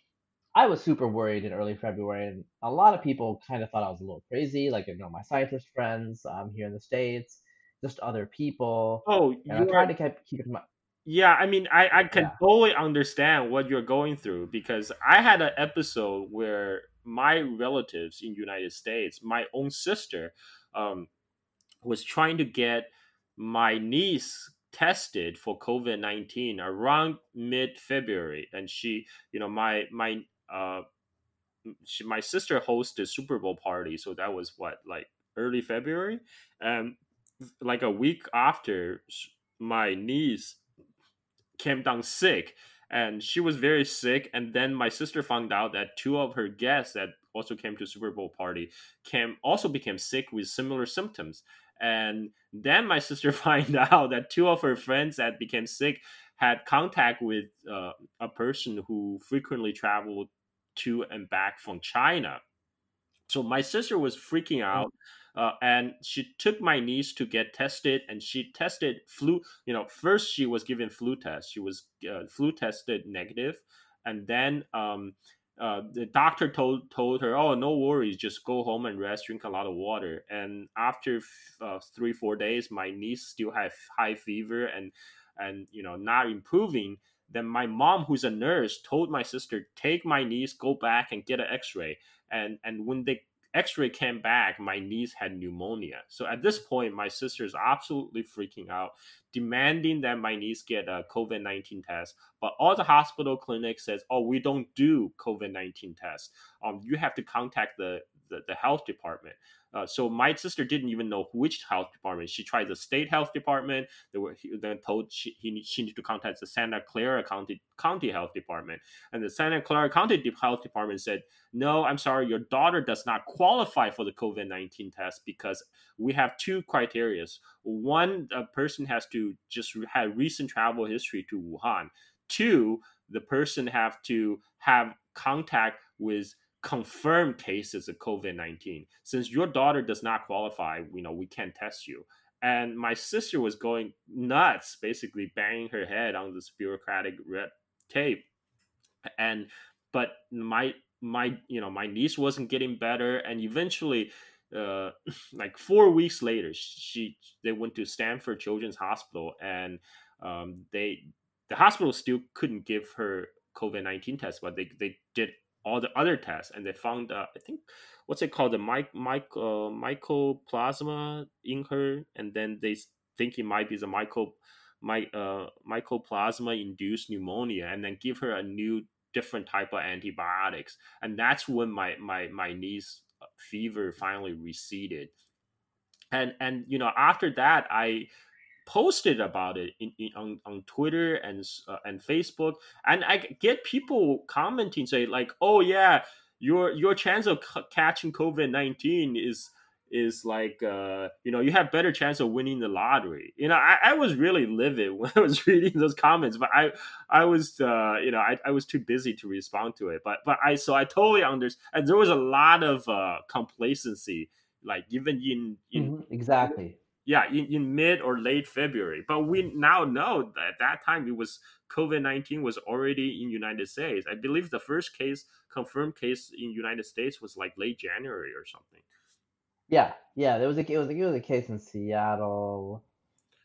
I was super worried in early February, and a lot of people kind of thought I was a little crazy. Like, you know, my scientist friends um, here in the States, just other people. Oh, And I tried to keep, keep it in my. Yeah, I mean, I, I can Yeah. totally understand what you're going through because I had an episode where my relatives in United States, my own sister, um, was trying to get my niece tested for COVID nineteen around mid February, and she, you know, my my uh, she, my sister hosted Super Bowl party, so that was what like early February, and like a week after, my niece came down sick and she was very sick and then my sister found out that two of her guests that also came to super bowl party came also became sick with similar symptoms and then my sister find out that two of her friends that became sick had contact with uh, a person who frequently traveled to and back from china. So my sister was freaking out uh, and she took my niece to get tested and she tested flu you know first she was given flu test. She was uh, flu tested negative and then um, uh, the doctor told told her oh no worries just go home and rest drink a lot of water. And after f- uh, three four days my niece still had high fever and and you know not improving then my mom who's a nurse told my sister take my niece go back and get an x-ray. And and when the x-ray came back my niece had pneumonia. So at this point my sister is absolutely freaking out demanding that my niece get a covid-19 test but all the hospital clinics says oh we don't do covid-19 tests um, you have to contact the the, the health department uh, so my sister didn't even know which health department she tried the state health department they were then told she, he, she needed to contact the santa clara county county health department and the santa clara county health department said no, I'm sorry, your daughter does not qualify for the COVID 19 test because we have two criterias. One, a person has to just have recent travel history to Wuhan. Two, the person have to have contact with confirmed cases of COVID 19. Since your daughter does not qualify, you know, we can't test you. And my sister was going nuts, basically banging her head on this bureaucratic red tape. And but my my you know my niece wasn't getting better and eventually uh like four weeks later she they went to stanford children's hospital and um they the hospital still couldn't give her COVID nineteen test, but they they did all the other tests and they found uh, I think what's it called? The mic mic uh, mycoplasma in her, and then they think it might be the myco my uh, mycoplasma induced pneumonia, and then give her a new different type of antibiotics, and that's when my my my niece uh, fever finally receded, and and you know after that I posted about it in, in, on, on Twitter and uh, and Facebook, and I get people commenting say like, "Oh yeah, your your chance of c- catching COVID nineteen is is like uh, you know you have better chance of winning the lottery." You know, I, I was really livid when I was reading those comments, but I I was uh, you know I, I was too busy to respond to it. But but I so I totally understand. And there was a lot of uh, complacency, like even in in hmm exactly. Yeah in, in mid or late february but we now know that at that time it was covid-19 was already in united states i believe the first case confirmed case in united states was like late january or something Yeah, yeah. There was a it was a, it was a case in Seattle,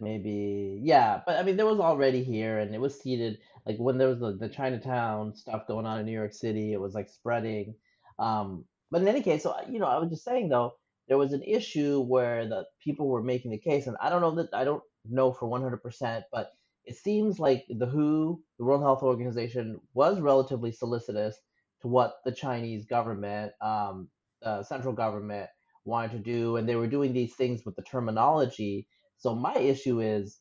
maybe. Yeah, but I mean, there was already here, and it was seeded like when there was the, the Chinatown stuff going on in New York City. It was like spreading. Um, but in any case, so you know, I was just saying though, there was an issue where the people were making the case, and I don't know that I don't know for one hundred percent, but it seems like the WHO, the World Health Organization, was relatively solicitous to what the Chinese government, um, uh, central government wanted to do, and they were doing these things with the terminology. So my issue is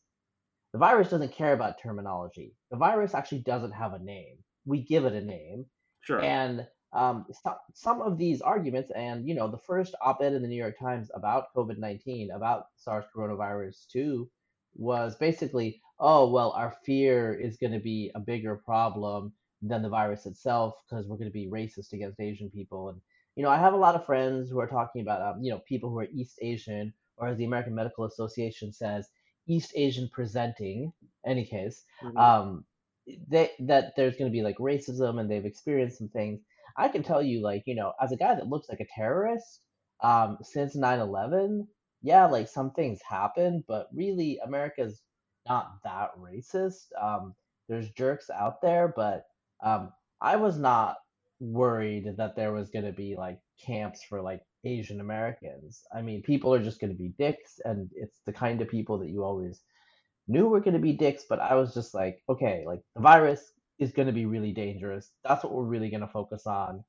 the virus doesn't care about terminology. The virus actually doesn't have a name. We give it a name, sure and um, so, some of these arguments, and you know, the first op-ed in the New York Times about COVID nineteen, about SARS coronavirus two, was basically, oh well, our fear is going to be a bigger problem than the virus itself because we're going to be racist against Asian people, and you know, I have a lot of friends who are talking about, um, you know, people who are East Asian, or as the American Medical Association says, East Asian presenting. Any case, Mhm. um, they that there's going to be like racism, and they've experienced some things. I can tell you, like, you know, as a guy that looks like a terrorist, um, since 9/11, yeah, like some things happen, but really, America's not that racist. Um, there's jerks out there, but um, I was not worried that there was going to be like camps for like Asian Americans. I mean, people are just going to be dicks, and it's the kind of people that you always knew were going to be dicks. But I was just like, okay, like the virus is going to be really dangerous. That's what we're really going to focus on,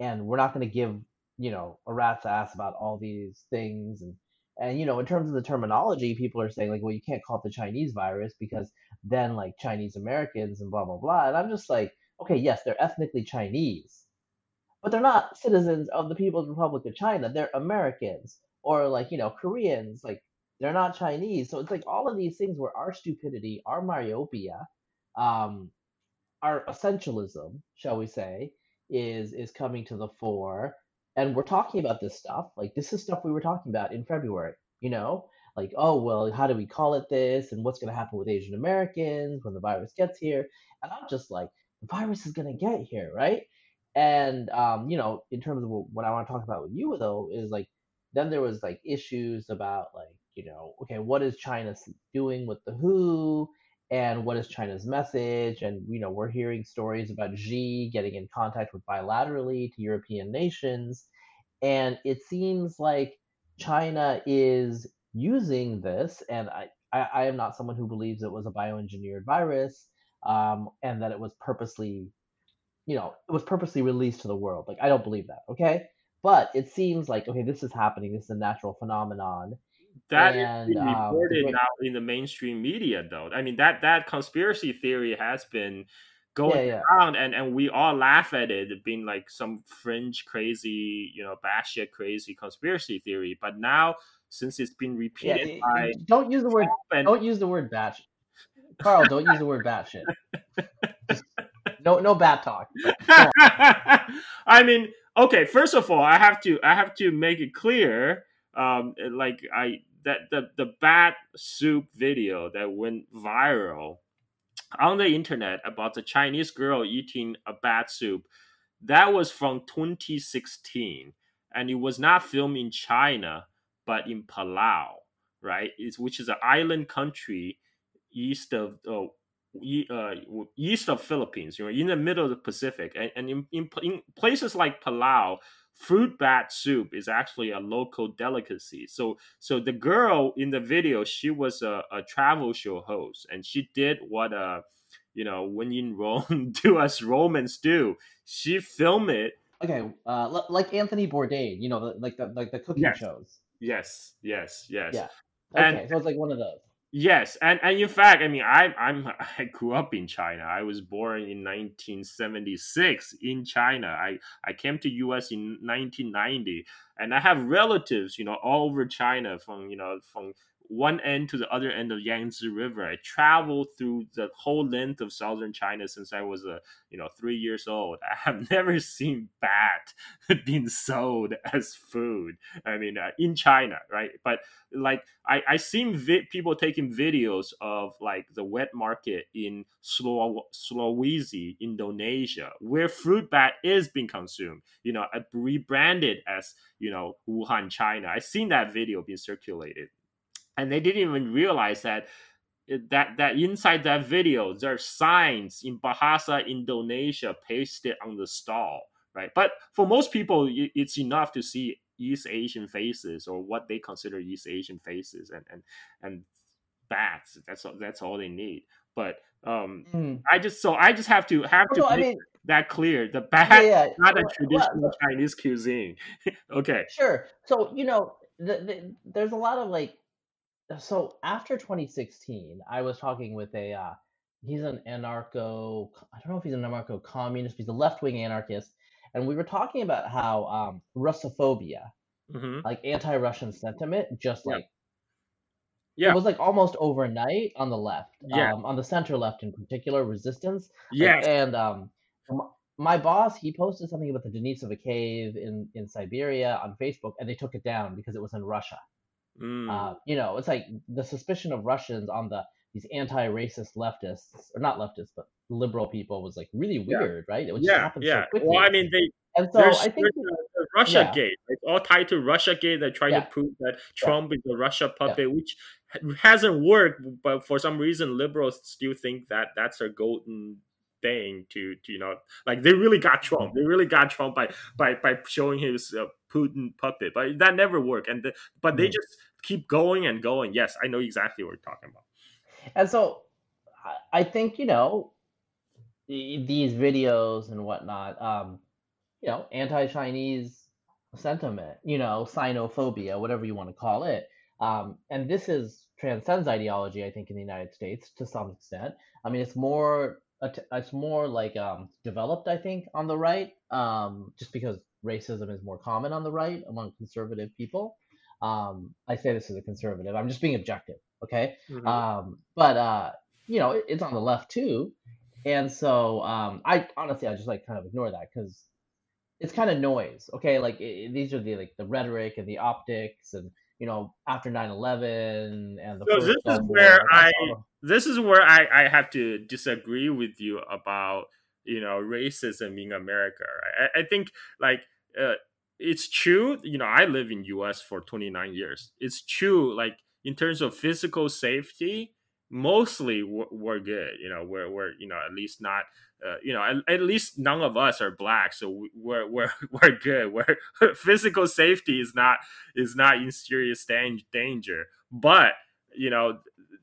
and we're not going to give you know a rat's ass about all these things and. And you know, in terms of the terminology, people are saying like, well, you can't call it the Chinese virus because then like Chinese Americans and blah blah blah. And I'm just like, okay, yes, they're ethnically Chinese, but they're not citizens of the People's Republic of China. They're Americans or like, you know, Koreans. Like, they're not Chinese. So it's like all of these things where our stupidity, our myopia, um, our essentialism, shall we say, is is coming to the fore. And we're talking about this stuff. Like this is stuff we were talking about in February, you know? Like, oh well, how do we call it this? And what's gonna happen with Asian Americans when the virus gets here? And I'm just like, the virus is gonna get here, right? And um, you know, in terms of what I want to talk about with you though, is like then there was like issues about like, you know, okay, what is China doing with the WHO and what is China's message? And you know, we're hearing stories about Xi getting in contact with bilaterally to European nations, and it seems like China is using this, and I, I, I am not someone who believes it was a bioengineered virus, um, and that it was purposely you know, it was purposely released to the world. Like, I don't believe that, okay? But it seems like, okay, this is happening. This is a natural phenomenon. That is And being um, reported great, now in the mainstream media, though. I mean, that that conspiracy theory has been going yeah, yeah, around, and and we all laugh at it being like some fringe, crazy, you know, batshit crazy conspiracy theory. But now, since it's been repeated y- by Don't use the word. And Don't use the word batch. Carl, don't use the word batshit. No, no bat talk. But go on. I mean, okay. First of all, I have to I have to make it clear, um, like I that the the bat soup video that went viral on the internet about the Chinese girl eating a bat soup, that was from 2016, and it was not filmed in China but in Palau, right? It's, which is an island country east of uh, uh, east of Philippines, you know, in the middle of the Pacific, and, and in, in, in places like Palau, fruit bat soup is actually a local delicacy. So so the girl in the video, she was a, a travel show host, and she did what uh you know when in Rome do as Romans do. She filmed it. Okay, uh, like Anthony Bourdain, you know, the, like the like the cooking Yes. shows. Yes, yes, yes. Yeah. And- Okay, so it's like one of those. Yes, and, and in fact, I mean, I I'm I grew up in China. I was born in 1976 in China. I I came to U.S. in 1990, and I have relatives, you know, all over China, from you know from one end to the other end of Yangtze River. I traveled through the whole length of southern China since I was a you know three years old. I have never seen bat being sold as food. I mean, uh, in China, right? But like I I seen vi- people taking videos of like the wet market in Sulaw- Sulawesi, Indonesia, where fruit bat is being consumed. You know, uh, rebranded as you know Wuhan, China. I seen that video being circulated, and they didn't even realize that that that inside that video there are signs in Bahasa Indonesia pasted on the stall, right? But for most people, it's enough to see East Asian faces or what they consider East Asian faces, and and and bats. That's all, that's all they need. But um, Mm. I just so I just have to have to No, I mean, that clear. The yeah, bat yeah. not a well, traditional well, Chinese cuisine. okay. Sure. So you know, the, the, there's a lot of like. So after 2016, I was talking with a. Uh, he's an anarcho. I don't know if he's an anarcho communist. He's a left wing anarchist, and we were talking about how um, Russophobia, hmm like anti-Russian sentiment, just Yeah. like Yeah. it was like almost overnight on the left, Yeah. um, on the center left in particular, resistance. Like, and um, my boss, he posted something about the Denisova cave in, in Siberia on Facebook, and they took it down because it was in Russia. Mm. Uh, you know, it's like the suspicion of Russians on the these anti-racist leftists, or not leftists, but liberal people, was like really Yeah. weird, right? It yeah. Yeah. so well, I mean, they and so I think the, Russia yeah. Gate. It's all tied to Russia Gate. They try Yeah. to prove that Trump is a Russia puppet, which hasn't worked. But for some reason, liberals still think that that's a golden thing to, to you know, like they really got Trump. They really got Trump by by by showing his uh, Putin puppet. But that never worked. And the, but they Mhm. just keep going and going. Yes, I know exactly what you're talking about. And so I- think, you know, these videos and whatnot, um, you know, anti Chinese sentiment, you know, sinophobia, whatever you want to call it. Um, and this is transcends ideology, I think, in the United States to some extent. I mean, it's more it's more like um, developed, I think, on the right, um, just because racism is more common on the right among conservative people. Um, I say this as a conservative. I'm just being objective, okay? Mhm. Um, but uh, you know, it, it's on the left too, and so um, I honestly I just like kind of ignore that because it's kind of noise. Okay, like i these are the like the rhetoric and the optics, and you know, after 9/11 and the So this is Gulf War, where I this is where I, I have to disagree with you about you know racism in America. Right? I, I think like uh, it's true. You know, I live in U.S. for 29 years. It's true. Like in terms of physical safety, mostly we're, we're good. You know, we're we're you know at least not. Uh, you know, at, at least none of us are black, so we- we're we're we're good. We're physical safety is not is not in serious danger. But you know,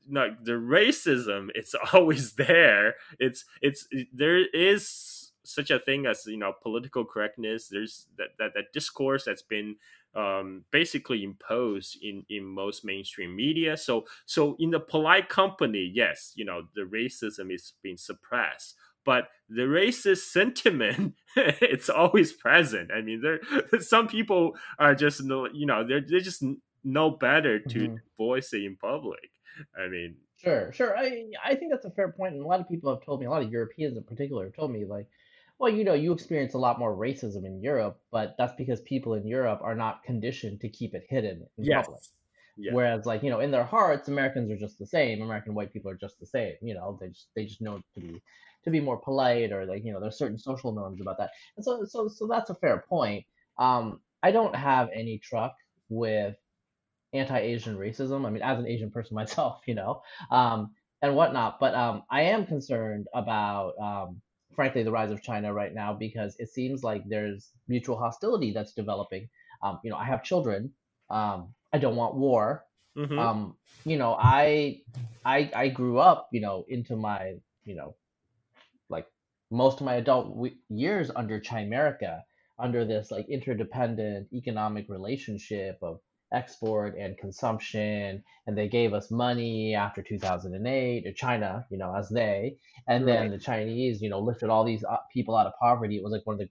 no, the racism it's always there. It's it's there is such a thing as you know political correctness. There's that that, that discourse that's been um, basically imposed in in most mainstream media. So so in the polite company, yes, you know the racism is being suppressed. But the racist sentiment, it's always present. I mean, there some people are just no, you know, they're they just know better to Mhm. voice it in public. I mean, Sure, sure. I I think that's a fair point, and a lot of people have told me, a lot of Europeans in particular have told me, like, well, you know, you experience a lot more racism in Europe, but that's because people in Europe are not conditioned to keep it hidden in yes, public. yes, Whereas, like, you know, in their hearts, Americans are just the same. American white people are just the same. You know, they just they just know to be to be more polite, or like, you know, there's certain social norms about that. And so, so, so that's a fair point. Um, I don't have any truck with anti-Asian racism. I mean, as an Asian person myself, you know, um, and whatnot. But um, I am concerned about um, frankly the rise of China right now because it seems like there's mutual hostility that's developing. Um, you know, I have children. Um, I don't want war. Mhm. Um, you know, I I I grew up, you know, into my you know, like most of my adult w- years under Chimerica, under this like interdependent economic relationship of export and consumption, and they gave us money after 2008, or China, you know, as they, and then the Chinese, you know, lifted all these uh, people out of poverty. It was like one of the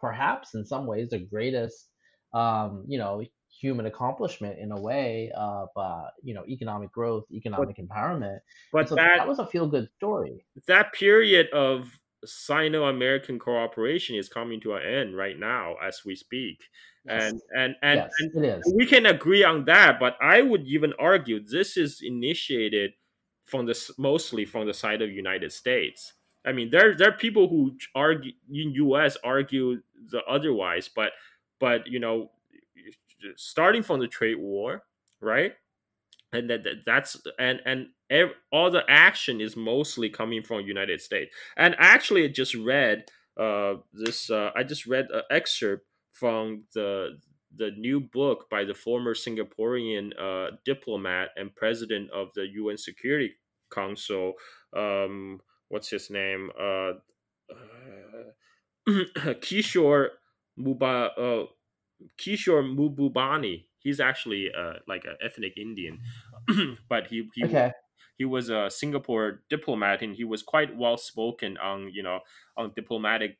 perhaps in some ways the greatest um, you know human accomplishment in a way of uh, you know economic growth economic empowerment But so that that was a feel good story that period of Sino-American cooperation is coming to an end right now as we speak. Yes And and and, yes and is we can agree on that, but I would even argue this is initiated from the mostly from the side of United States. I mean, there there are people who argue in U.S. argue the otherwise, but but you know, starting from the trade war, right? And that, that that's and and ev- all the action is mostly coming from United States. And actually, I just read uh this. Uh, I just read an excerpt from the the new book by the former Singaporean uh, diplomat and president of the UN Security Council. Um, what's his name? Uh, uh, Kishore Muba, uh, Kishore Mahbubani. He's actually uh, like an ethnic Indian, but he he okay he was a Singapore diplomat and he was quite well spoken on you know on diplomatic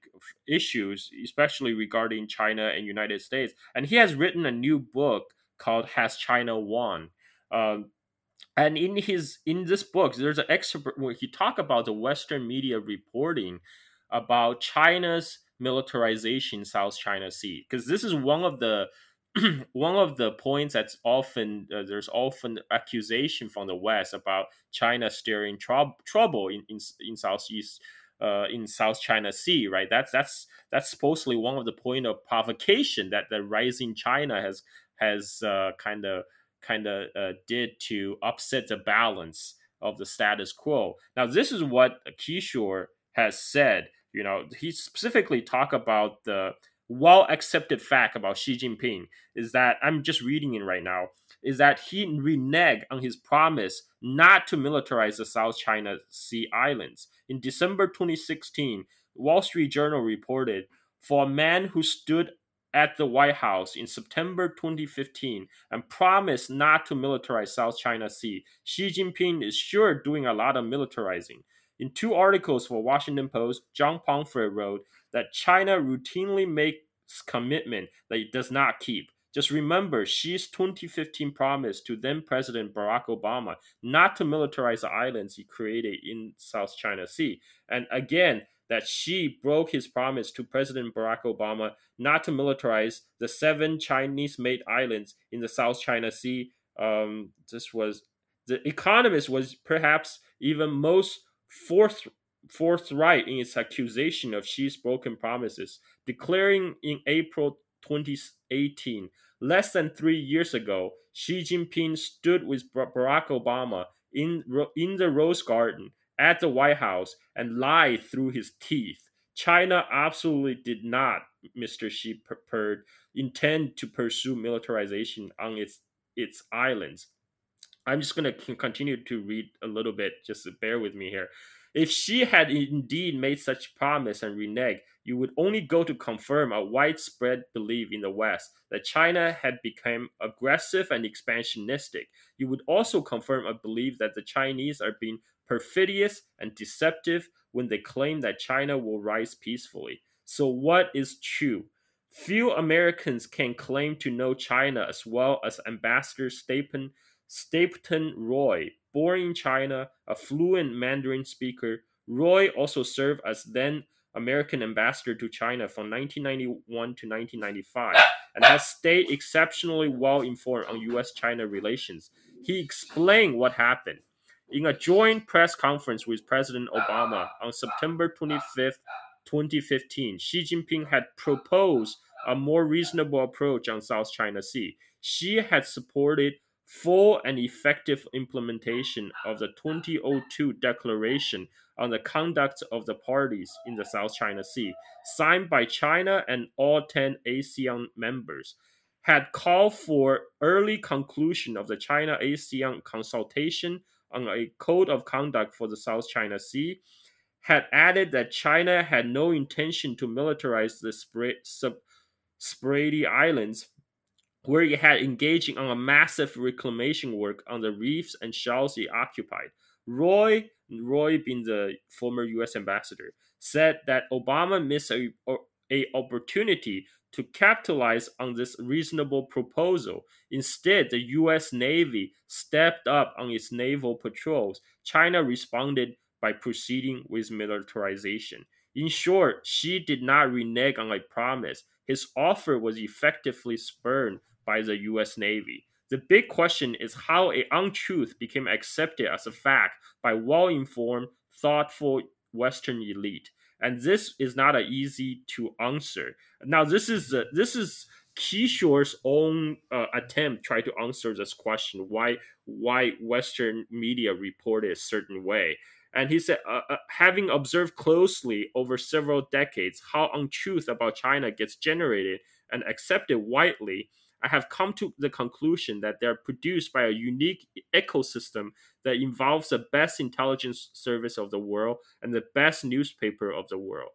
issues, especially regarding China and United States. And he has written a new book called "Has China Won?" Um, and in his in this book, there's an excerpt where he talk about the Western media reporting about China's militarization South China Sea, because this is one of the one of the points that's often uh, there's often accusation from the West about China stirring trou- trouble in in, in southeast uh, in South China Sea, right? That's that's that's supposedly one of the point of provocation that the rising China has has kind of kind of did to upset the balance of the status quo. Now, this is what Kishore has said. You know, he specifically talked about the well accepted fact about Xi Jinping is that I'm just reading it right now is that he reneged on his promise not to militarize the South China Sea islands. In December 2016, Wall Street Journal reported for a man who stood at the White House in September 2015 and promised not to militarize South China Sea, Xi Jinping is sure doing a lot of militarizing. In two articles for Washington Post, John Pomfret wrote that China routinely makes commitment that it does not keep. Just remember Xi's 2015 promise to then President Barack Obama not to militarize the islands he created in South China Sea. And again, that Xi broke his promise to President Barack Obama not to militarize the seven Chinese made islands in the South China Sea. Um, this was the Economist was perhaps even most forth, forthright in its accusation of Xi's broken promises, declaring in April 2018, less than three years ago, Xi Jinping stood with Barack Obama in, in the Rose Garden at the White House and lied through his teeth. China absolutely did not, Mr. Xi Perd, intend to pursue militarization on its its islands. I'm just going to continue to read a little bit, just bear with me here. If Xi had indeed made such promise and reneged, you would only go to confirm a widespread belief in the West that China had become aggressive and expansionistic. You would also confirm a belief that the Chinese are being perfidious and deceptive when they claim that China will rise peacefully. So, what is true? Few Americans can claim to know China as well as Ambassador Stapleton, Stapleton Roy. Born in China, a fluent Mandarin speaker, Roy also served as then American ambassador to China from 1991 to 1995 and has stayed exceptionally well informed on US China relations. He explained what happened. In a joint press conference with President Obama on September 25th, 2015, Xi Jinping had proposed a more reasonable approach on South China Sea. Xi had supported full and effective implementation of the 2002 Declaration on the Conduct of the Parties in the South China Sea, signed by China and all 10 ASEAN members, had called for early conclusion of the China ASEAN consultation on a code of conduct for the South China Sea, had added that China had no intention to militarize the Spratly Islands, where he had engaging on a massive reclamation work on the reefs and shells he occupied. Roy, Roy being the former U.S. ambassador, said that Obama missed a, a opportunity to capitalize on this reasonable proposal. Instead, the U.S. Navy stepped up on its naval patrols. China responded by proceeding with militarization. In short, Xi did not renege on a promise. His offer was effectively spurned by the US Navy. The big question is how a untruth became accepted as a fact by well-informed, thoughtful Western elite. And this is not an easy to answer. Now, this is uh, this is Kishore's own uh, attempt try to answer this question: why why Western media reported a certain way. And he said, uh, uh, having observed closely over several decades how untruth about China gets generated and accepted widely, I have come to the conclusion that they're produced by a unique ecosystem that involves the best intelligence service of the world and the best newspaper of the world.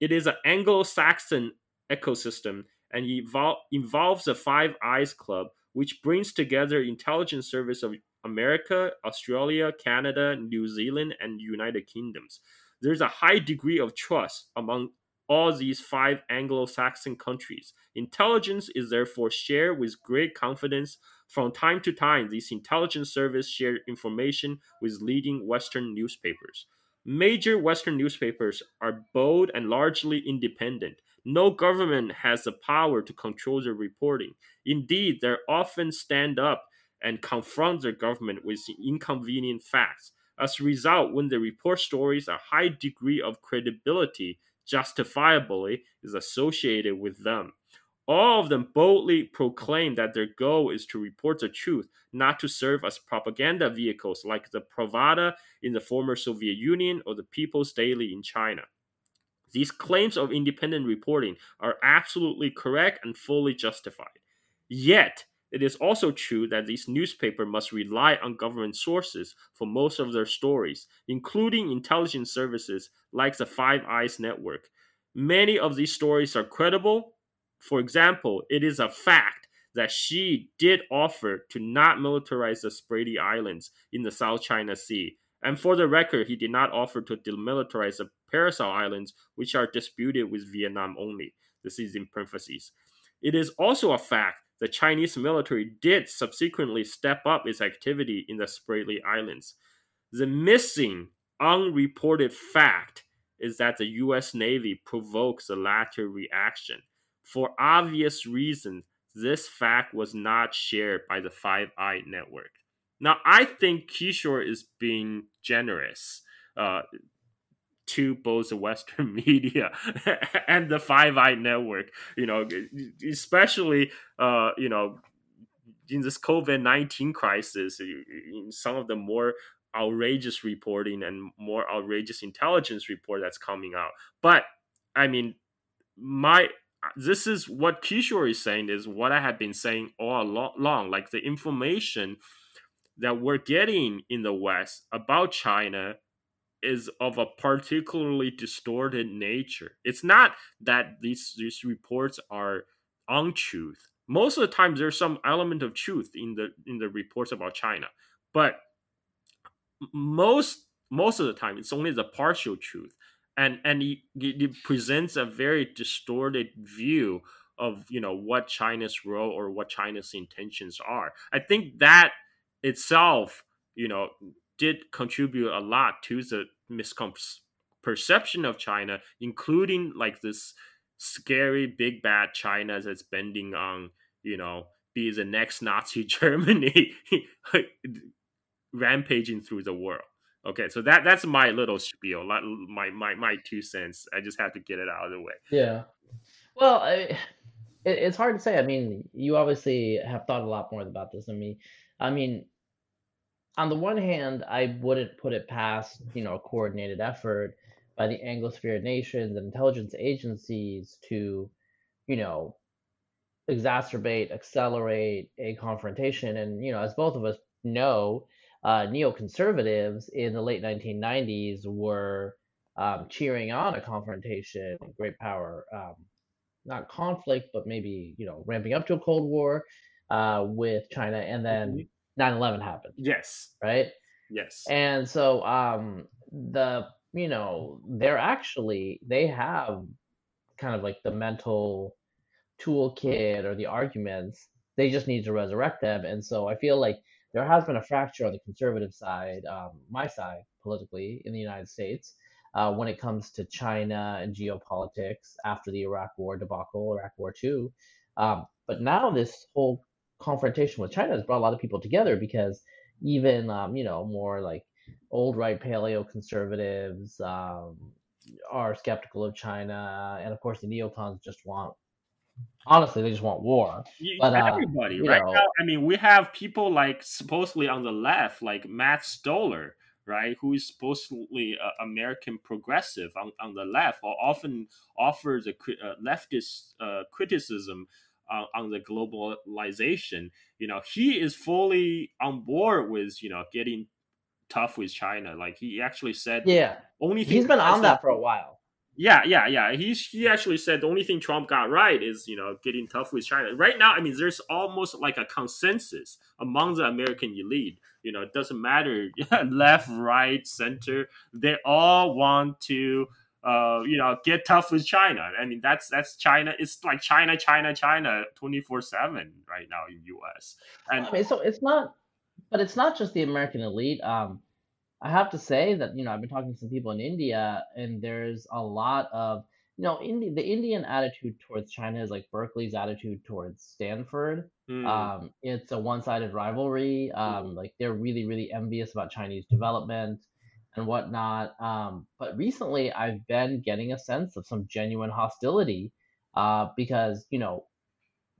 It is an Anglo Saxon ecosystem and evol- involves the Five Eyes Club, which brings together intelligence service of America, Australia, Canada, New Zealand, and United Kingdoms. There's a high degree of trust among all these five Anglo Saxon countries. Intelligence is therefore shared with great confidence. From time to time, these intelligence services share information with leading Western newspapers. Major Western newspapers are bold and largely independent. No government has the power to control their reporting. Indeed, they often stand up and confront their government with inconvenient facts. As a result, when they report stories, a high degree of credibility justifiably is associated with them. All of them boldly proclaim that their goal is to report the truth, not to serve as propaganda vehicles like the Pravda in the former Soviet Union or the People's Daily in China. These claims of independent reporting are absolutely correct and fully justified. Yet, it is also true that these newspapers must rely on government sources for most of their stories, including intelligence services like the Five Eyes Network. Many of these stories are credible. For example, it is a fact that Xi did offer to not militarize the Spratly Islands in the South China Sea. And for the record, he did not offer to demilitarize the Paracel Islands, which are disputed with Vietnam only. This is in parentheses. It is also a fact the Chinese military did subsequently step up its activity in the Spratly Islands. The missing, unreported fact is that the US Navy provokes the latter reaction. For obvious reasons, this fact was not shared by the Five Eye Network. Now, I think Kishore is being generous. Uh, to both the Western media and the Five Eye Network. You know, especially uh, you know in this COVID nineteen crisis, in some of the more outrageous reporting and more outrageous intelligence report that's coming out. But I mean, my this is what Kishore is saying is what I have been saying all along. Like the information that we're getting in the West about China is of a particularly distorted nature. It's not that these these reports are untruth. Most of the time, there's some element of truth in the in the reports about China, but most most of the time, it's only the partial truth, and and it, it presents a very distorted view of you know what China's role or what China's intentions are. I think that itself, you know, did contribute a lot to the misperception of China, including like this scary big bad China that's bending on, you know, be the next Nazi Germany rampaging through the world. Okay, so that that's my little spiel, my my my two cents. I just have to get it out of the way. Yeah. Well, I, it, it's hard to say. I mean, you obviously have thought a lot more about this than me. I mean, on the one hand, I wouldn't put it past, you know, a coordinated effort by the Anglosphere nations and intelligence agencies to, you know, exacerbate, accelerate a confrontation. And, you know, as both of us know, uh, neoconservatives in the late 1990s were um, cheering on a confrontation, great power, um, not conflict, but maybe, you know, ramping up to a Cold War uh, with China. And then 9 11 happened. Yes. Right? Yes. And so um, the, you know, they're actually, they have kind of like the mental toolkit or the arguments. They just need to resurrect them. And so I feel like there has been a fracture on the conservative side, um, my side politically in the United States, uh, when it comes to China and geopolitics after the Iraq War debacle, Iraq War II. Um, but now this whole confrontation with China has brought a lot of people together because even um, you know more like old right paleo conservatives um, are skeptical of China, and of course the neocons just want honestly they just want war. But uh, everybody right know, now, I mean, we have people like supposedly on the left, like Matt Stoller. Right, who is supposedly uh, American progressive on, on the left, or often offers a uh, leftist uh, criticism uh, on the globalization, you know, he is fully on board with you know getting tough with China. Like he actually said, yeah, only he's been on that for a while. Yeah, yeah, yeah. He's he actually said the only thing Trump got right is you know getting tough with China. Right now, I mean, there's almost like a consensus among the American elite. You know, it doesn't matter left, right, center. They all want to uh, you know, get tough with China. I mean, that's that's China. It's like China, China, China, twenty four seven right now in U.S. And I mean, so it's not, but it's not just the American elite. Um, I have to say that you know I've been talking to some people in India, and there's a lot of you know Indi- the Indian attitude towards China is like Berkeley's attitude towards Stanford. Mm. Um, it's a one sided rivalry. Um, mm. Like they're really really envious about Chinese development and whatnot. Um, but recently, I've been getting a sense of some genuine hostility uh, because, you know,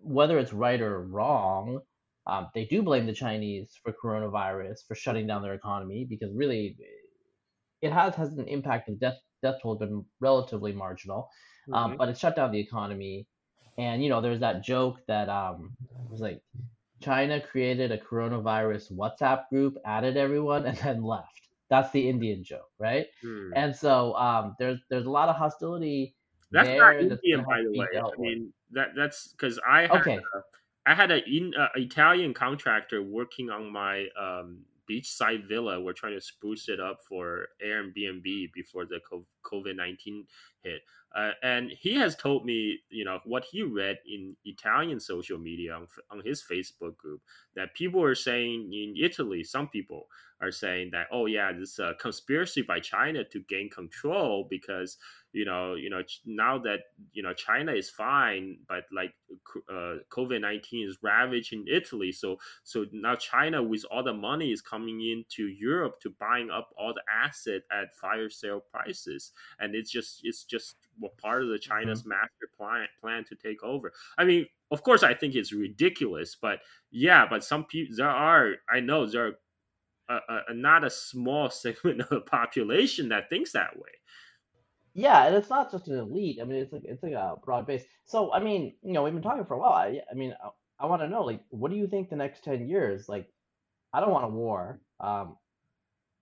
whether it's right or wrong, um, they do blame the Chinese for coronavirus, for shutting down their economy, because really it has, has an impact. The death, death toll has been relatively marginal, um, mm-hmm. but it shut down the economy. And, you know, there's that joke that um, was like, China created a coronavirus WhatsApp group, added everyone, and then left. That's the Indian joke, right? Hmm. And so um, there's there's a lot of hostility. That's not Indian, by the way. I mean that that's because I had okay. a, I had an uh, Italian contractor working on my um, beachside villa. We're trying to spruce it up for Airbnb before the COVID nineteen hit. Uh, and he has told me, you know, what he read in Italian social media on, on his Facebook group that people are saying in Italy, some people are saying that, oh yeah, this is a conspiracy by China to gain control because you know, you know, now that you know China is fine, but like uh, COVID nineteen is ravaging Italy, so so now China with all the money is coming into Europe to buying up all the asset at fire sale prices, and it's just it's just part of the China's mm-hmm. master plan plan to take over. I mean, of course, I think it's ridiculous, but yeah, but some people there are I know there are a, a, not a small segment of the population that thinks that way. Yeah, and it's not just an elite. I mean, it's like it's like a broad base. So, I mean, you know, we've been talking for a while. I, I mean, I, I want to know, like, what do you think the next ten years? Like, I don't want a war, um,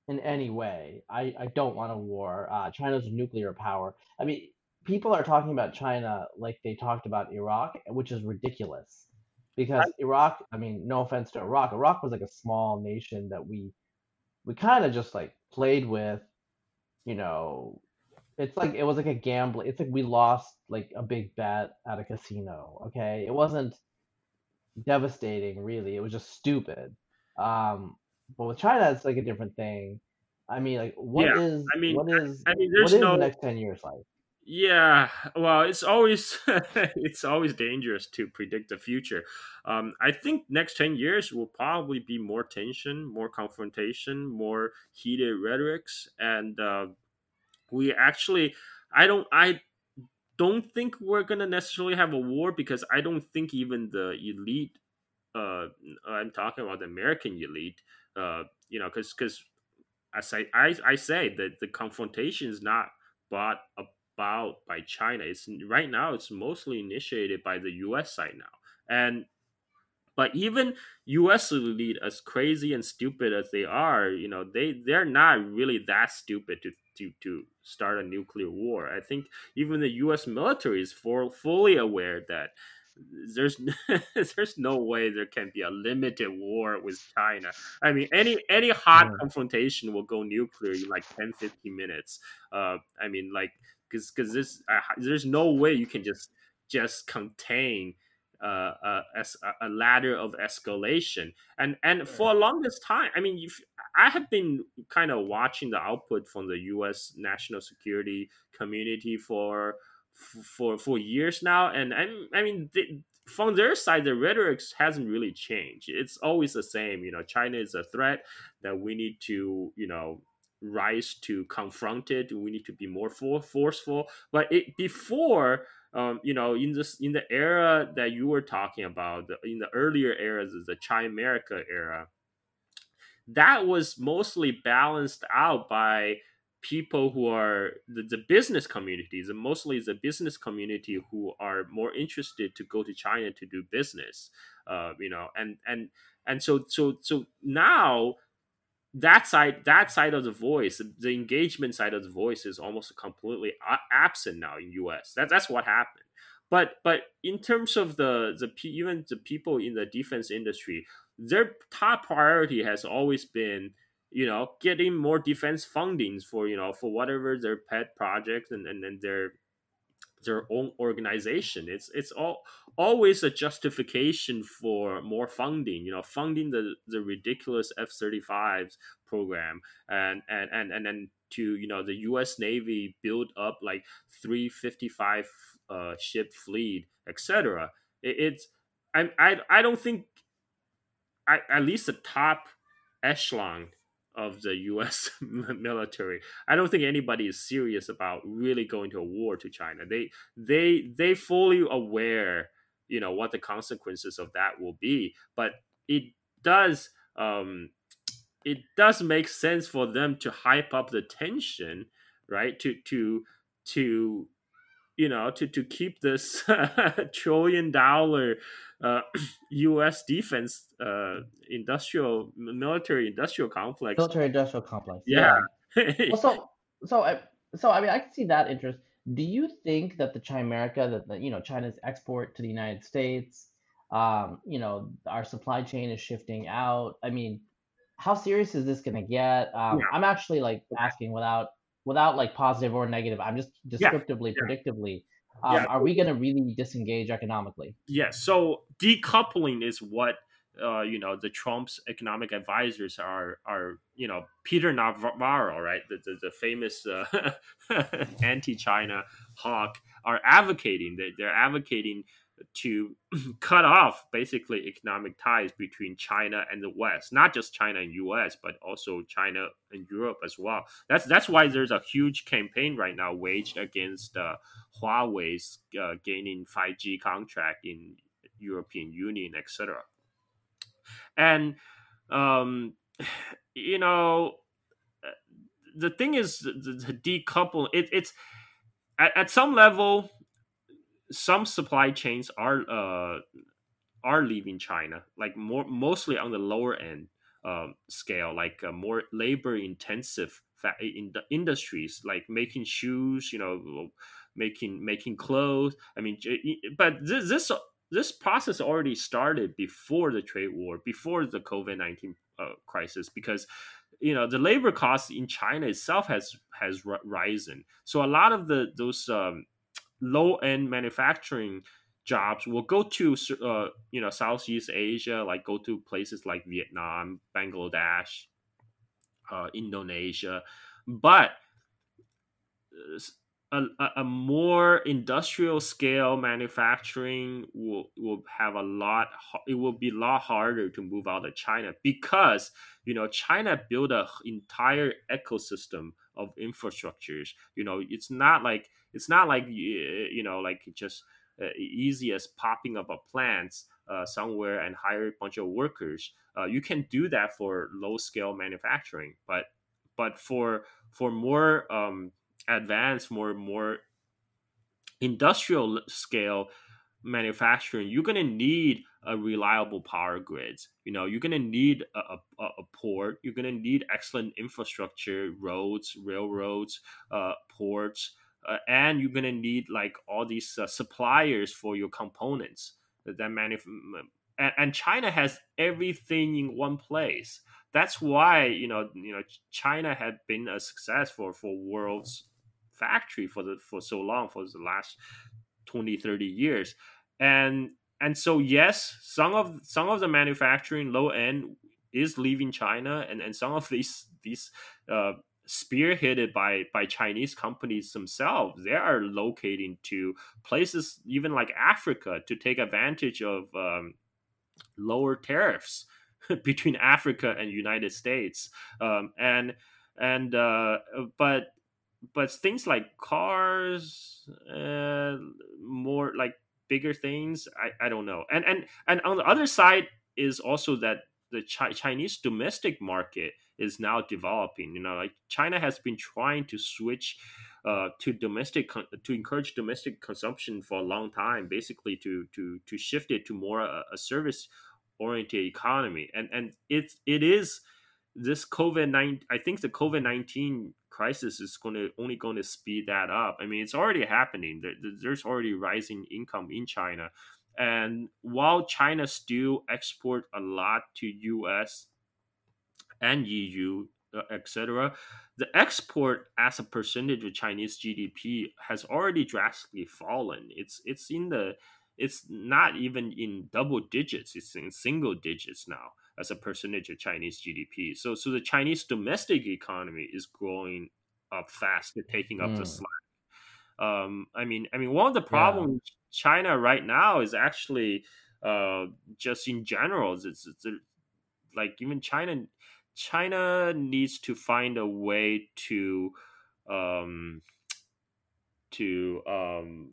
in any way. I I don't want a war. Uh, China's a nuclear power. I mean, people are talking about China like they talked about Iraq, which is ridiculous. Because Iraq, I mean, no offense to Iraq, Iraq was like a small nation that we we kind of just like played with, you know, it's like it was like a gamble. It's like we lost like a big bet at a casino. Okay, it wasn't devastating really. It was just stupid. Um, but with China, it's like a different thing. I mean, like, what yeah, is? I mean, what is? I mean, there's no, the next ten years like? Yeah, well, it's always it's always dangerous to predict the future. Um, I think next ten years will probably be more tension, more confrontation, more heated rhetorics, and uh, we actually i don't i don't think we're gonna necessarily have a war because I don't think even the elite. Uh, I'm talking about the American elite. Uh, you know, because because as I, I I say that the confrontation is not bought about by China. It's right now. It's mostly initiated by the U.S. side now, and but even U.S. elite, as crazy and stupid as they are, you know, they they're not really that stupid to to to start a nuclear war. I think even the U.S. military is for, fully aware that there's there's no way there can be a limited war with China. I mean, any any hot yeah. confrontation will go nuclear in like 10, 15 minutes. Uh, I mean, like because because this uh, there's no way you can just just contain uh, uh, a, a ladder of escalation. And and for a longest time, I mean, I have been kind of watching the output from the U.S. national security community for for for years now, and I, I mean. They, from their side, the rhetoric hasn't really changed. It's always the same. You know, China is a threat that we need to, you know, rise to confront it. We need to be more for, forceful. But it before um, you know, in this in the era that you were talking about, in the earlier eras, the Chimerica era, that was mostly balanced out by people who are the, the business communities and mostly the business community who are more interested to go to china to do business uh, you know and and and so so so now that side that side of the voice the engagement side of the voice is almost completely absent now in us that, that's what happened. But but in terms of the the even the people in the defense industry their top priority has always been you know getting more defense fundings for you know for whatever their pet projects and and, and their their own organization. It's it's all always a justification for more funding. You know, funding the the ridiculous F thirty fives program and and and and then to you know the U.S. Navy build up like three fifty five uh, ship fleet, etc. It, it's I I I don't think I, at least the top echelon of the U.S. military. I don't think anybody is serious about really going to a war to China. They they they fully aware, you know, what the consequences of that will be. But it does um, it does make sense for them to hype up the tension, right? To to to you know to to keep this trillion dollar uh, U.S. defense uh, industrial military industrial complex. Military industrial complex. Yeah. yeah. well, so so I so I mean I can see that interest. Do you think that the Chimerica that the, you know China's export to the United States, um, you know, our supply chain is shifting out? I mean, how serious is this going to get? Um, yeah. I'm actually like asking without without like positive or negative. I'm just descriptively, yeah. predictively um, yeah. Are we going to really disengage economically? Yes. So decoupling is what uh, you know the Trump's economic advisors are are you know Peter Navarro, right, the the, the famous uh, anti-China hawk, are advocating. They, they're advocating to cut off basically economic ties between China and the West, not just China and U.S., but also China and Europe as well. That's that's why there's a huge campaign right now waged against uh, Huawei's uh, gaining 5G contract in European Union, etc. And um, you know, the thing is, the, the decouple it, it's at, at some level some supply chains are uh, are leaving China, like more mostly on the lower end um, scale, like uh, more labor intensive in the industries, like making shoes, you know, making making clothes. I mean, but this this this process already started before the trade war, before the COVID nineteen uh, crisis, because you know the labor costs in China itself has has risen. So a lot of the those um, low end manufacturing jobs will go to uh, you know Southeast Asia, like go to places like Vietnam, Bangladesh, uh, Indonesia, but a, a more industrial scale manufacturing will will have a lot it will be a lot harder to move out of china because you know china built an entire ecosystem of infrastructures. You know it's not like it's not like you know like just uh, easy as popping up a plant uh, somewhere and hire a bunch of workers uh, you can do that for low scale manufacturing but but for for more um, advanced, more more industrial scale manufacturing, you're gonna need a reliable power grids. You know, you're gonna need a, a, a port. You're gonna need excellent infrastructure, roads, railroads, uh, ports, uh, and you're gonna need like all these uh, suppliers for your components that manuf- and, and China has everything in one place. That's why you know you know China had been a success for for world's factory for the for so long for the last 20 30 years and and so yes some of some of the manufacturing low end is leaving china and and some of these these uh, spearheaded by by chinese companies themselves they are locating to places even like africa to take advantage of um, lower tariffs between africa and united states um, and and uh, but but things like cars, uh, more like bigger things, I, I don't know. And and and on the other side is also that the Chi- Chinese domestic market is now developing. You know, like China has been trying to switch uh, to domestic to encourage domestic consumption for a long time, basically to to to shift it to more a, a service oriented economy. And and it's it is this COVID nine. I think the COVID nineteen crisis is going to only going to speed that up. I mean, it's already happening. There's already rising income in China, and while China still export a lot to U.S. and EU, uh, etc., the export as a percentage of Chinese GDP has already drastically fallen. It's it's in the it's not even in double digits. It's in single digits now as a percentage of Chinese GDP. So so the Chinese domestic economy is growing up fast, taking up mm. the slack. Um, I mean, I mean, one of the problems yeah. China right now is actually uh, just in general. It's, it's, it's like even China, China needs to find a way to um, to um,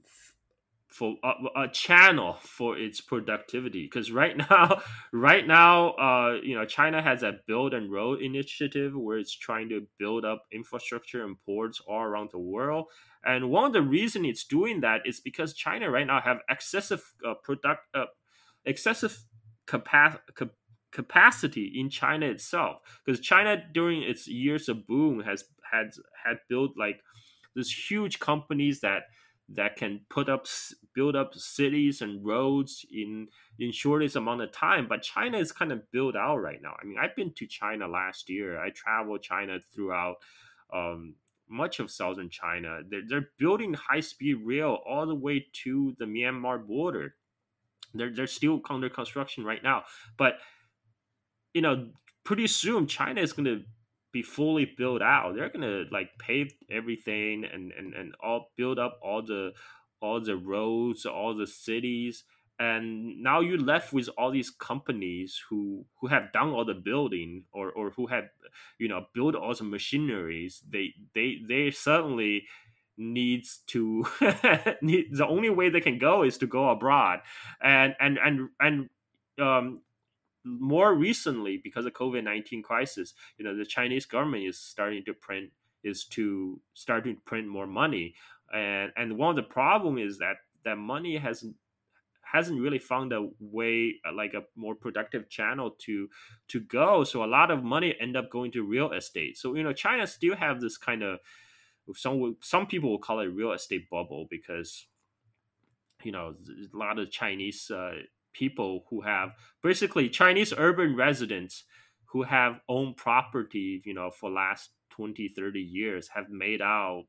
for a, a, channel for its productivity. Because right now right now uh, you know china has a Belt and Road Initiative where it's trying to build up infrastructure and ports all around the world. And one of the reason it's doing that is because china right now have excessive uh, product uh, excessive capacity capacity in China itself. Because China during its years of boom has had had built like these huge companies that that can put up build up cities and roads in in shortest amount of time but china is kind of built out right now. I mean i've been to china last year. I traveled china throughout um, much of southern china. They're, they're building high speed rail all the way to the myanmar border. They're, they're still under construction right now. But you know pretty soon china is going to be fully built out. They're gonna like pave everything and and and all build up all the all the roads, all the cities, and now you're left with all these companies who who have done all the building or or who have you know built all the machineries. They they they certainly needs to need, the only way they can go is to go abroad and and and and um more recently because of covid-19 crisis you know the chinese government is starting to print is to starting to print more money. And and one of the problem is that that money hasn't hasn't really found a way uh, like a more productive channel to to go. So a lot of money end up going to real estate. So you know china still have this kind of some some people will call it real estate bubble because you know a lot of chinese uh, people who have basically Chinese urban residents who have owned property, you know, for last 20, 30 years have made out,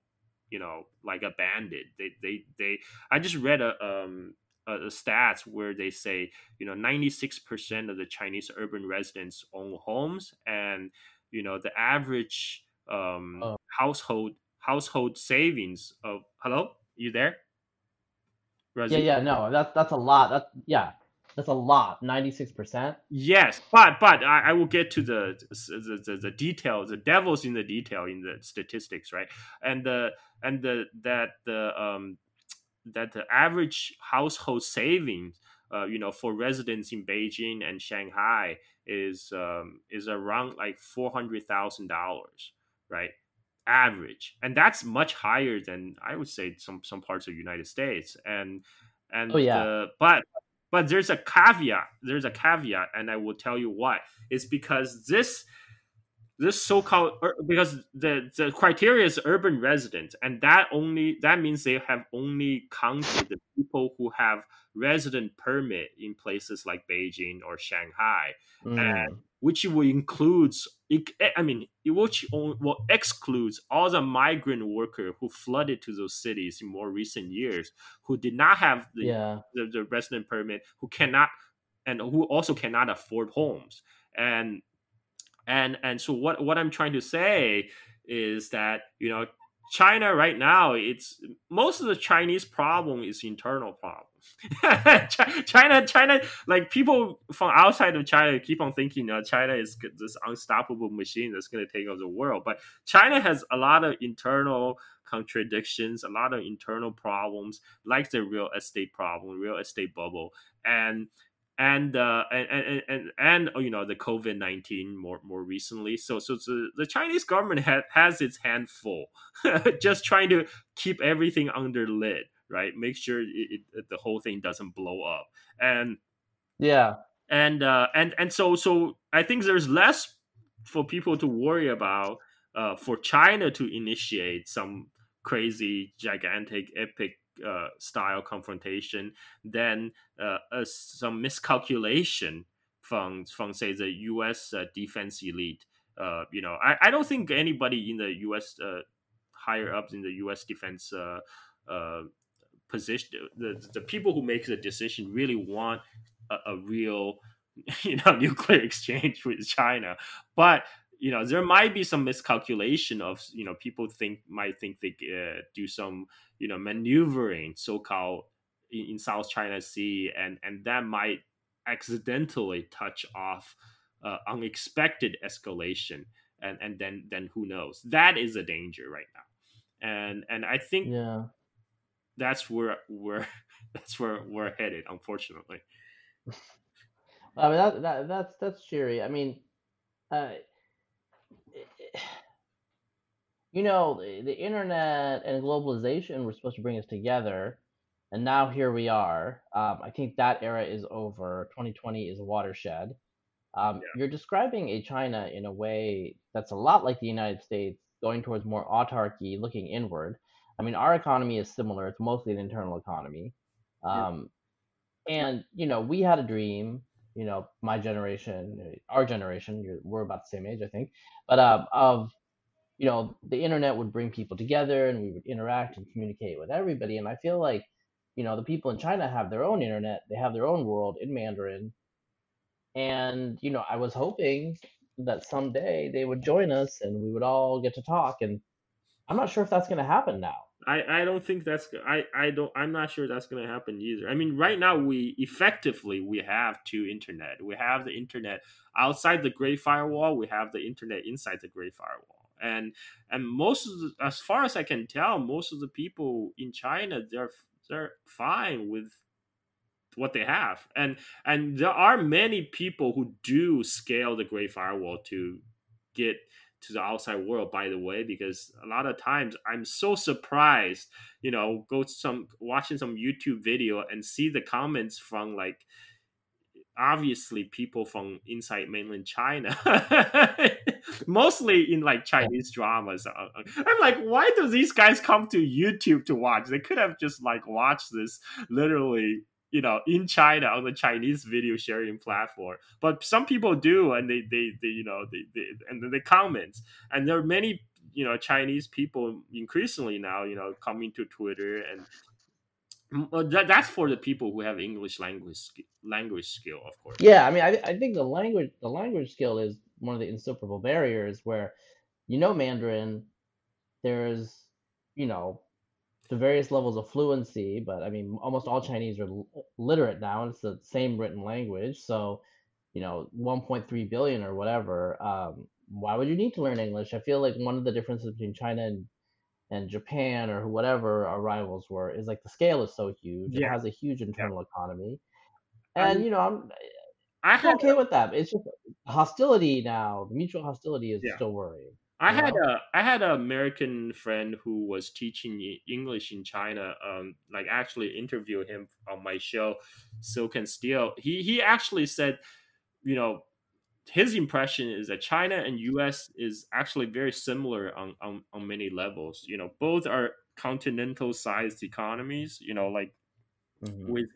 you know, like a bandit. They, they, they, I just read a, um, a, a stats where they say, you know, 96% of the Chinese urban residents own homes and, you know, the average um, oh. household household savings of hello, you there? Yeah, yeah, no, that's that's a lot. That yeah, that's a lot. Ninety six percent. Yes, but but I, I will get to the the, the the details. The devil's in the detail in the statistics, right? And the and the that the um that the average household savings, uh, you know, for residents in Beijing and Shanghai is um is around like four hundred thousand dollars, right? average and that's much higher than i would say some some parts of the united states and and Oh yeah, uh, but but there's a caveat there's a caveat and i will tell you why. It's because this this so-called because the the criteria is urban resident and that only that means they have only counted the people who have resident permit in places like beijing or shanghai mm, which will includes it- eh, I mean, on- well excludes all the migrant worker who flooded to those cities in more recent years, who did not have the, yeah, the, the resident permit, who cannot and who also cannot afford homes. And and and so what what I'm trying to say is that you know China right now it's most of the Chinese problem is internal problem. Chi- China China like people from outside of China keep on thinking uh, China is this unstoppable machine that's going to take over the world, but China has a lot of internal contradictions, a lot of internal problems, like the real estate problem, real estate bubble, and and uh, and and and, and oh, you know the COVID nineteen more more recently. So so, so the Chinese government ha- has its hand full, just trying to keep everything under lid, right? Make sure it, it, the whole thing doesn't blow up, and yeah, and uh, and and so so I think there's less for people to worry about uh, for China to initiate some crazy, gigantic, epic uh, style confrontation than uh, uh, some miscalculation from from say the U.S. Uh, defense elite. Uh, you know, I, I don't think anybody in the U.S. Uh, higher ups in the U.S. defense uh, uh, position, the the people who make the decision really want a, a real you know nuclear exchange with China, but you know there might be some miscalculation of you know people think might think they uh, do some you know maneuvering so called in, in South China Sea and and that might accidentally touch off uh, unexpected escalation and and then then who knows? That is a danger right now. And and I think yeah. That's where where that's where we're headed unfortunately I mean that that that's that's cheery. I mean, uh, you know, the, the internet and globalization were supposed to bring us together, and now here we are. Um, I think that era is over. 2020 is a watershed. Um, yeah you're describing a China in a way that's a lot like the United States, going towards more autarky, looking inward. I mean, our economy is similar. It's mostly an internal economy. yeah Um, and, you know, we had a dream, you know, my generation, uh, our generation, you're, we're about the same age, I think, but um, of, you know, the internet would bring people together and we would interact and communicate with everybody. And I feel like, you know, the people in China have their own internet, they have their own world in Mandarin and, you know, I was hoping that someday they would join us and we would all get to talk. And I'm not sure if that's going to happen now. I, I don't think that's I, I don't I'm not sure that's gonna happen either. I mean right now we effectively we have two internet. We have the internet outside the Great Firewall, we have the internet inside the Great Firewall. And and most of the, as far as I can tell, most of the people in China they're they're fine with what they have. And and there are many people who do scale the Great Firewall to get to the outside world by the way because a lot of times i'm so surprised you know go to some watching some youtube video and see the comments from like obviously people from inside mainland china. Mostly in like chinese dramas. Uh, uh, i'm like why do these guys come to youtube to watch? They could have just like watched this literally you know in china on the chinese video sharing platform. But some people do and they they, they you know they, they and then they comment. And there are many you know chinese people increasingly now you know coming to twitter and Mm, that, that's for the people who have english language language skill of course. Yeah, I mean, I, I think the language the language skill is one of the insuperable barriers where you know Mandarin, there's you know, to various levels of fluency, but I mean, almost all Chinese are l- literate now, and it's the same written language. So, you know, 1.3 billion or whatever. Um, why would you need to learn English? I feel like one of the differences between China and and Japan or whatever our rivals were is like the scale is so huge. It has a huge yeah. internal economy, I and you know, I'm I'm okay with that. It's just hostility now. The mutual hostility is yeah. still worrying. I You had a I had an American friend who was teaching English in China. Um, like actually interviewed him on my show, Silk and Steel. He he actually said, you know, his impression is that China and U.S. is actually very similar on on, on many levels. You know, both are continental sized economies. You know, like hmm with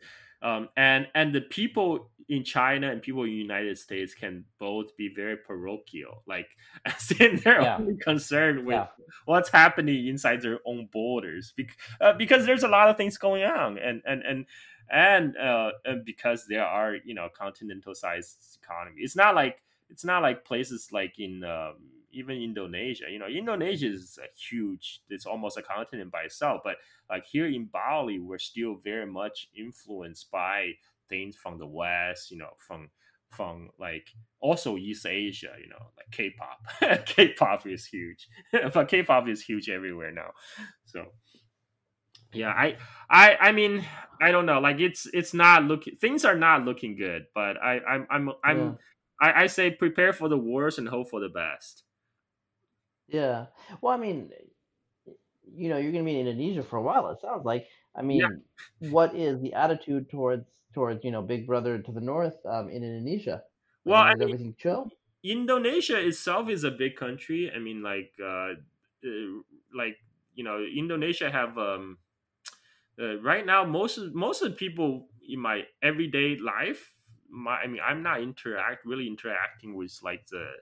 um, and and the people in China and people in the United States can both be very parochial, like as in they're Yeah, only concerned with yeah, what's happening inside their own borders, Bec- uh, because there's a lot of things going on, and and and and, uh, and because there are you know continental sized economy, it's not like it's not like places like in um, even Indonesia. You know, Indonesia is a huge. It's almost a continent by itself, but like here in Bali, we're still very much influenced by things from the West, you know, from from like also East Asia, you know, like K-pop. K-pop is huge, but K-pop is huge everywhere now. So yeah, I I I mean I don't know, like it's it's not looking things are not looking good, but I I'm I'm I'm I, I say prepare for the worst and hope for the best. Yeah. Well, I mean, you know, you're gonna be in Indonesia for a while. It sounds like. I Yeah, mean, what is the attitude towards towards you know Big Brother to the north um, in Indonesia? Well, I I mean, is mean everything chill? Indonesia itself is a big country. I mean, like, uh, uh, like you know, Indonesia have um, uh, right now most of most of the people in my everyday life. My, I mean, I'm not interact really interacting with like the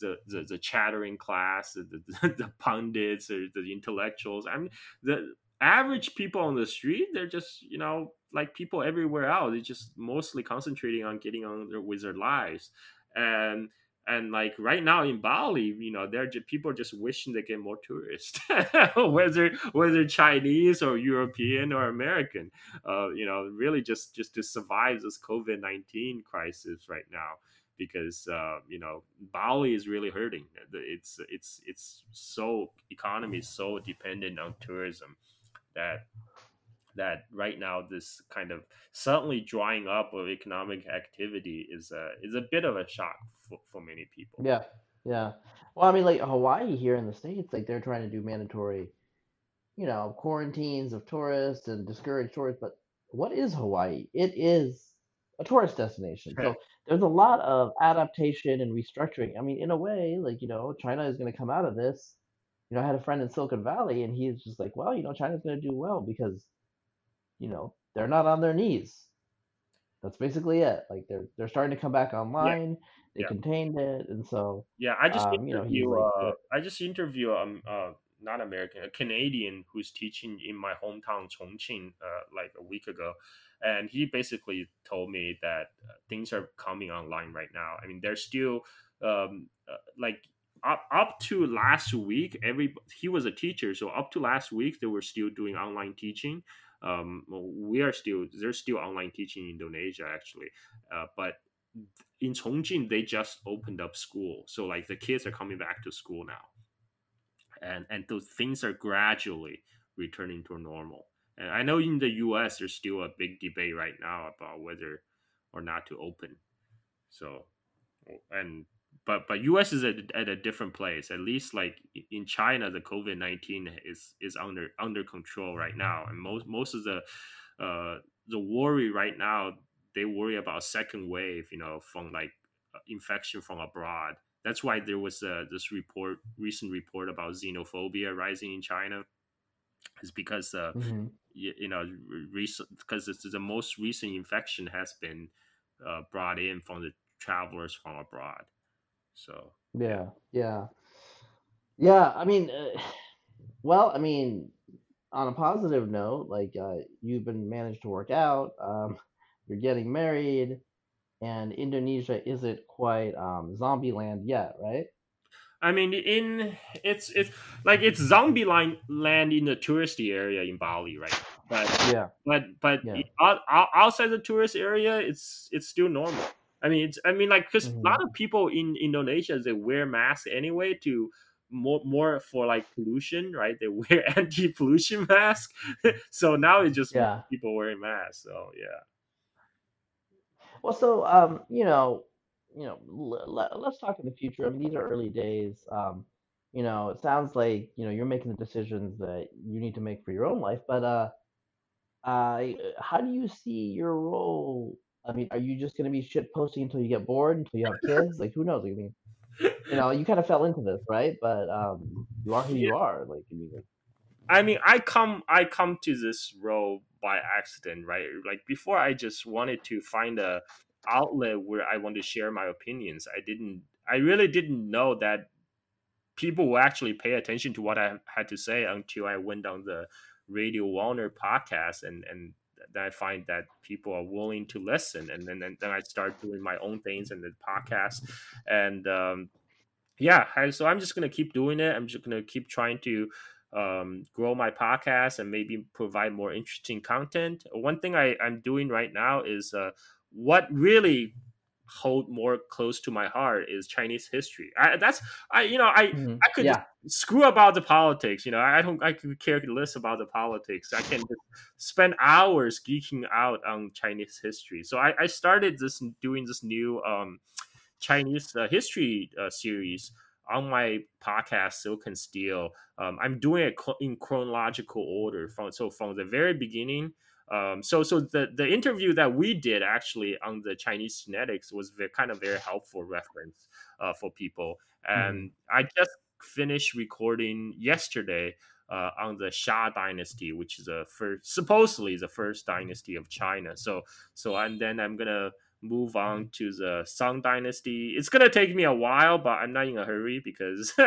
the the, the chattering class, the, the, the pundits or the intellectuals. I mean, the average people on the street, they're just you know like people everywhere else. They're just mostly concentrating on getting on their, with their lives, and and like right now in Bali, you know, they're just, people are just wishing they get more tourists, whether whether Chinese or European or American, uh, you know, really just just to survive this COVID nineteen crisis right now, because uh, you know Bali is really hurting. It's it's it's so economy is so dependent on tourism that that right now this kind of suddenly drying up of economic activity is a is a bit of a shock for, for many people. Yeah, yeah. Well, I mean, like Hawaii here in the States, like they're trying to do mandatory, you know, quarantines of tourists and discourage tourists. But what is Hawaii? It is a tourist destination. So there's a lot of adaptation and restructuring. I mean, in a way, like, you know, China is going to come out of this. You know, I had a friend in Silicon Valley and he's just like, well, you know, China's going to do well because, you know, they're not on their knees. That's basically it. Like they're they're starting to come back yeah, online. They yeah. contained it, and so Yeah, I just um, you know, interview like, uh I just interview um uh not American, a Canadian who's teaching in my hometown Chongqing uh like a week ago. And he basically told me that uh, things are coming online right now. I mean, they're still um uh, like up up to last week every he was a teacher, so up to last week they were still doing online teaching. Um we are still there's still online teaching in Indonesia actually. Uh, but in Chongqing, they just opened up school, so like the kids are coming back to school now, and and those things are gradually returning to normal. And I know in the U.S. there's still a big debate right now about whether or not to open. So, and but but U.S. is at, at a different place. At least like in China, the COVID nineteen is is under under control right now, and most most of the uh, the worry right now they worry about a second wave, you know, from like uh, infection from abroad. That's why there was uh, this report, recent report about xenophobia rising in China. Is because uh, hmm you, you know, recent because the most recent infection has been uh, brought in from the travelers from abroad. So yeah, yeah, yeah, yeah. I mean, uh, well, I mean, on a positive note, like uh, you've been managed to work out, um, you're getting married, and Indonesia isn't quite um, zombie land yet, right? I mean, in it's it's like it's zombie line land in the touristy area in Bali, right? But Yeah. but but Yeah. out, out- outside the tourist area, it's it's still normal. I mean, it's I mean like because Mhm. a lot of people in Indonesia they wear masks anyway to more more for like pollution, right? They wear anti pollution masks, so now it's just Yeah. people wearing masks. So yeah. Well, so um, you know, you know, l- l- let's talk in the future. I mean, these are early days. Um, you know, it sounds like you know you're making the decisions that you need to make for your own life. But uh, uh, how do you see your role? I mean, are you just going to be shit posting until you get bored, until you have kids? Like, who knows? I mean, you know, you kind of fell into this, right? But um, you are who Yeah. you are. Like, I mean, like, I mean, I come I come to this role by accident, right? Like before, I just wanted to find a outlet where I want to share my opinions. I didn't, I really didn't know that people will actually pay attention to what I had to say until I went on the Radio War Nerd podcast, and and then I find that people are willing to listen, and then then, then I start doing my own things and the podcast, and um, yeah so i'm just gonna keep doing it i'm just gonna keep trying to um, grow my podcast and maybe provide more interesting content. One thing I, i'm doing right now is uh, what really hold more close to my heart is chinese history. I, that's i you know i mhm. i could yeah, screw about the politics you know i don't i could care less about the politics. I can just spend hours geeking out on chinese history. So i, I started this doing this new um, Chinese uh, history uh, series on my podcast Silk and Steel. Um, I'm doing it in chronological order from so from the very beginning. Um, so so the the interview that we did actually on the Chinese genetics was very, kind of very helpful reference uh, for people. And I just finished recording yesterday. Uh, on the Xia dynasty, which is the first, supposedly the first dynasty of China. So, so and then I'm gonna move on to the Shang Dynasty. It's gonna take me a while, but I'm not in a hurry because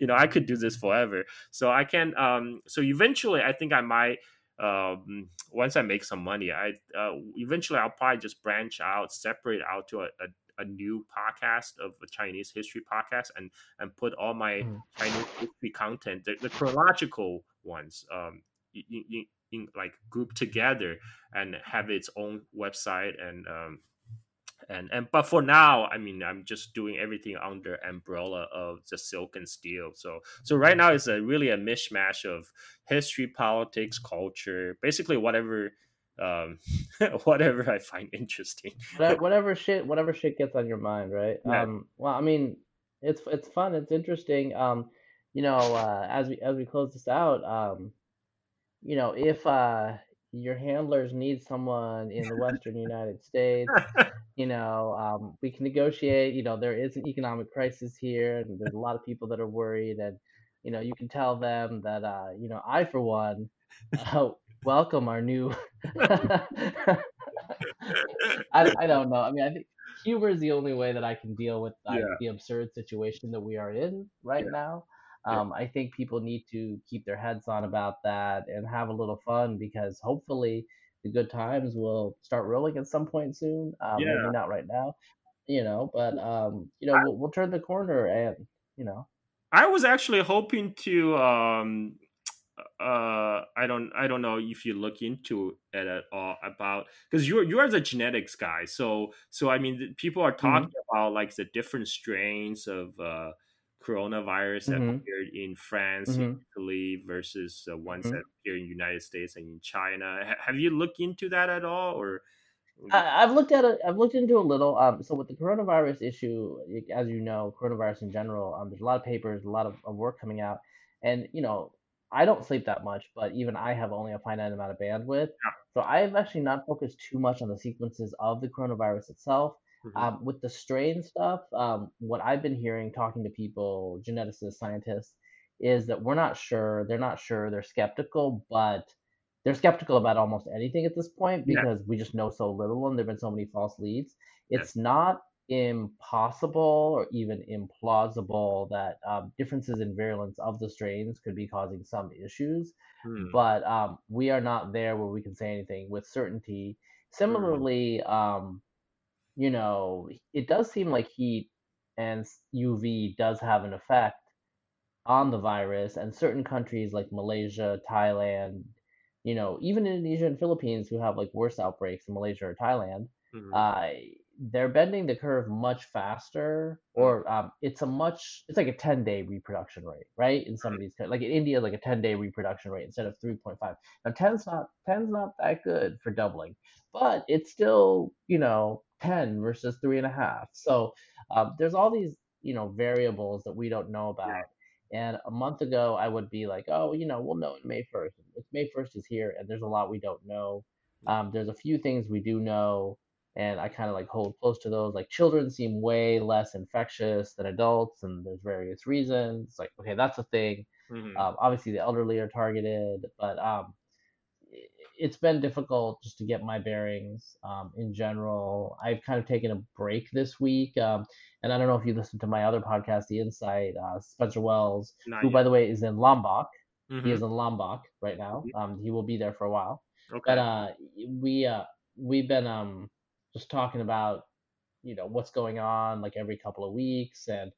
you know I could do this forever. So I can. Um. So eventually, I think I might. Um. Once I make some money, I uh, eventually I'll probably just branch out, separate out to a. a a new podcast of a Chinese history podcast and and put all my Mhm. Chinese history content, the, the chronological ones, um, in, in, in like grouped together and have its own website and um and and but for now i mean i'm just doing everything under umbrella of the silk and steel so so right now it's a really a mishmash of history politics culture basically whatever um whatever i find interesting Whatever, whatever shit, whatever shit gets on your mind, right? Yeah. Um, well, I mean, it's it's fun, it's interesting. Um, you know, uh, as we as we close this out, um, you know, if uh your handlers need someone in the Western United States, you know, um, we can negotiate. You know, there is an economic crisis here, and there's a lot of people that are worried, and you know, you can tell them that, uh, you know, I for one, uh, welcome our new. I, I don't know. I mean, I think humor is the only way that I can deal with uh, Yeah. the absurd situation that we are in right Yeah. now. Yeah. Um, I think people need to keep their heads on about that and have a little fun because hopefully the good times will start rolling at some point soon. Um, Yeah. Maybe not right now, you know, but um, you know, we'll, we'll turn the corner and you know, I was actually hoping to um uh I don't I don't know if you look into it at all about because you're you're the genetics guy so so I mean people are talking about like the different strains of uh coronavirus that Mhm. appeared in France in Mhm. Italy versus the ones Mhm. that appear in United States and in China Ha- have you looked into that at all or I, I've looked at it. I've looked into a little. Um, so with the coronavirus issue, as you know, coronavirus in general, um, there's a lot of papers, a lot of, of work coming out, and you know, I don't sleep that much, but even I have only a finite amount of bandwidth. So I've actually not focused too much on the sequences of the coronavirus itself. Mhm. Um, with the strain stuff, um, what I've been hearing, talking to people, geneticists, scientists, is that we're not sure. They're not sure. They're skeptical, but they're skeptical about almost anything at this point Yeah. because we just know so little and there've been so many false leads. Yeah. It's not impossible or even implausible that um, differences in virulence of the strains could be causing some issues Hmm. but um, we are not there where we can say anything with certainty. Similarly, um, you know, it does seem like heat and UV does have an effect on the virus, and certain countries like Malaysia, Thailand, you know, even Indonesia and Philippines who have like worse outbreaks in Malaysia or Thailand, Mhm. uh, they're bending the curve much faster, or um, it's a much, it's like a 10 day reproduction rate, right? In some of these, like in India, like a 10 day reproduction rate instead of 3.5. Now, 10's not 10's not that good for doubling, but it's still, you know, 10 versus three and a half. So um, there's all these, you know, variables that we don't know about. And a month ago, I would be like, oh, you know, we'll know in May 1st. It's May 1st is here, and there's a lot we don't know. Um, there's a few things we do know, and I kind of like hold close to those. Like children seem way less infectious than adults, and there's various reasons. Like, okay, that's a thing. Mhm. Um, obviously, the elderly are targeted, but um, it's been difficult just to get my bearings um, in general. I've kind of taken a break this week, um, and I don't know if you listened to my other podcast, The Insight. Uh, Spencer Wells, Not who by the way is in Lombok. Mhm. He is in Lombok right now. Um, he will be there for a while. okay. But uh, we uh, we've been um just talking about you know what's going on like every couple of weeks, and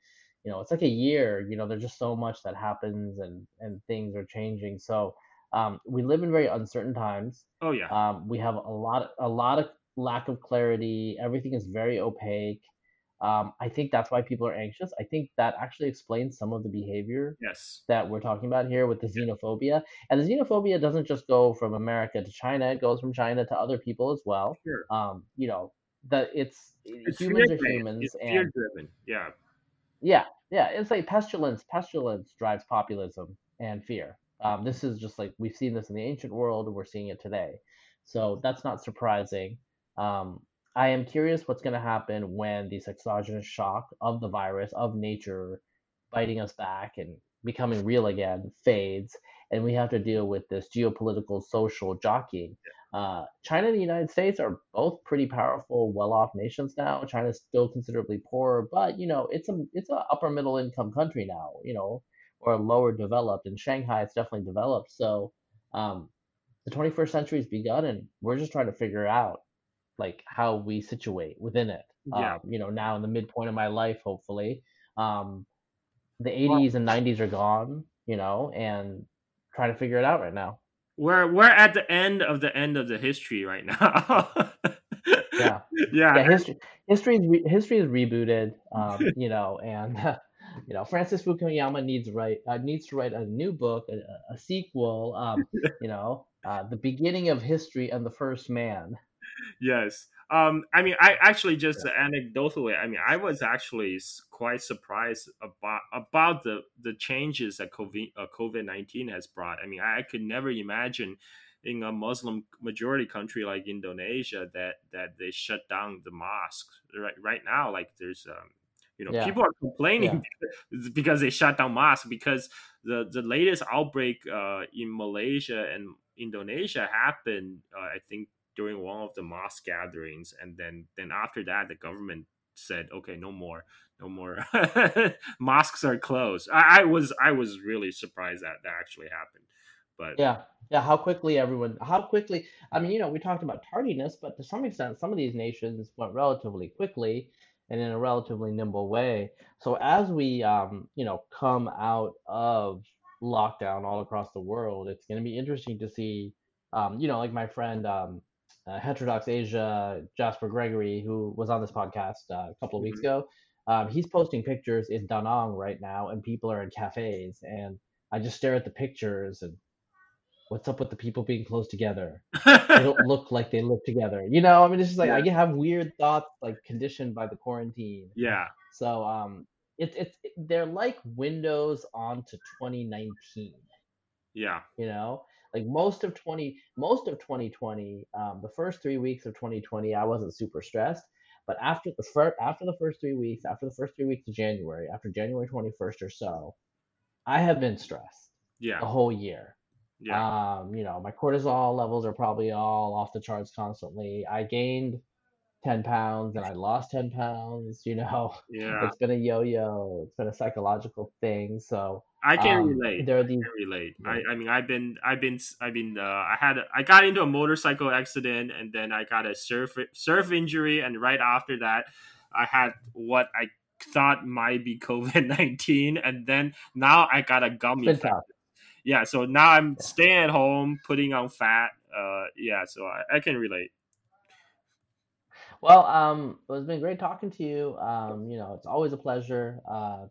you know it's like a year. You know, there's just so much that happens, and and things are changing. So um, we live in very uncertain times. oh yeah. Um, we have a lot a lot of lack of clarity. Everything is very opaque. Um, I think that's why people are anxious. I think that actually explains some of the behavior yes. that we're talking about here with the xenophobia. And the xenophobia doesn't just go from America to China; it goes from China to other people as well. Sure. Um, you know, that it's, It's humans are humans, It's and fear driven. Yeah. yeah, yeah, it's like pestilence. Pestilence drives populism and fear. Um, this is just like we've seen this in the ancient world, we're seeing it today. So that's not surprising. Um, I am curious what's going to happen when this exogenous shock of the virus, of nature biting us back and becoming real again, fades, and we have to deal with this geopolitical, social jockeying. Uh, China and the United States are both pretty powerful, well-off nations now. China's still considerably poorer, but you know it's a it's a upper middle income country now. You know, or lower developed. and Shanghai, it's definitely developed. So um, the 21st century has begun, and we're just trying to figure out like how we situate within it. Yeah. Um, you know, now in the midpoint of my life, hopefully, um, the Well- 80s and 90s are gone. You know, and trying to figure it out right now. We're we're at the end of the end of the history right now. Yeah. yeah. yeah, history history is re- history is rebooted, um, you know, and you know Francis Fukuyama needs to write uh, needs to write a new book, a, a sequel, um, you know, uh, the beginning of history and the first man. Yes. Um, I mean, I actually just anecdotally, I mean, I was actually quite surprised about about the the changes that COVID uh, COVID nineteen has brought. I mean, I, I could never imagine in a Muslim majority country like Indonesia that that they shut down the mosques right right now. Like there's um, you know, Yeah. people are complaining because they shut down mosques because the the latest outbreak uh, in Malaysia and Indonesia happened, uh, I think during one of the mosque gatherings and then then after that the government said okay no more no more mosques are closed I, I was i was really surprised that that actually happened but Yeah, yeah. How quickly everyone, how quickly. I mean, you know, we talked about tardiness, but to some extent, some of these nations went relatively quickly and in a relatively nimble way. So as we, um, you know, come out of lockdown all across the world, it's going to be interesting to see, um, you know, like my friend, um, uh, Heterodox Asia, Jasper Gregory, who was on this podcast uh, a couple of weeks Mhm. ago. Um, he's posting pictures in Da Nang right now, and people are in cafes, and I just stare at the pictures and what's up with the people being close together? They don't look like they live together. You know, I mean, it's just like I have weird thoughts, like conditioned by the quarantine. yeah So, um, it's it's they're like windows onto 2019. yeah You know, like most of 20, most of 2020, um, the first three weeks of 2020, I wasn't super stressed. But after the first, after the first three weeks, after the first three weeks of January, after January 21st or so, I have been stressed yeah A whole year. Yeah Um, you know, my cortisol levels are probably all off the charts constantly. I gained 10 pounds and I lost 10 pounds, you know. yeah It's been a yo-yo. It's been a psychological thing. So, i can um, relate there are I these can relate I, I mean i've been i've been i've been uh, i had i got into a motorcycle accident and then i got a surf surf injury and right after that i had what i thought might be COVID nineteen, and then now I got a gummy. It's been tough. Yeah, so now I'm staying at home, putting on fat. Uh, yeah, so I, I can relate. Well, um, it's been great talking to you. Um, you know, it's always a pleasure. Uh,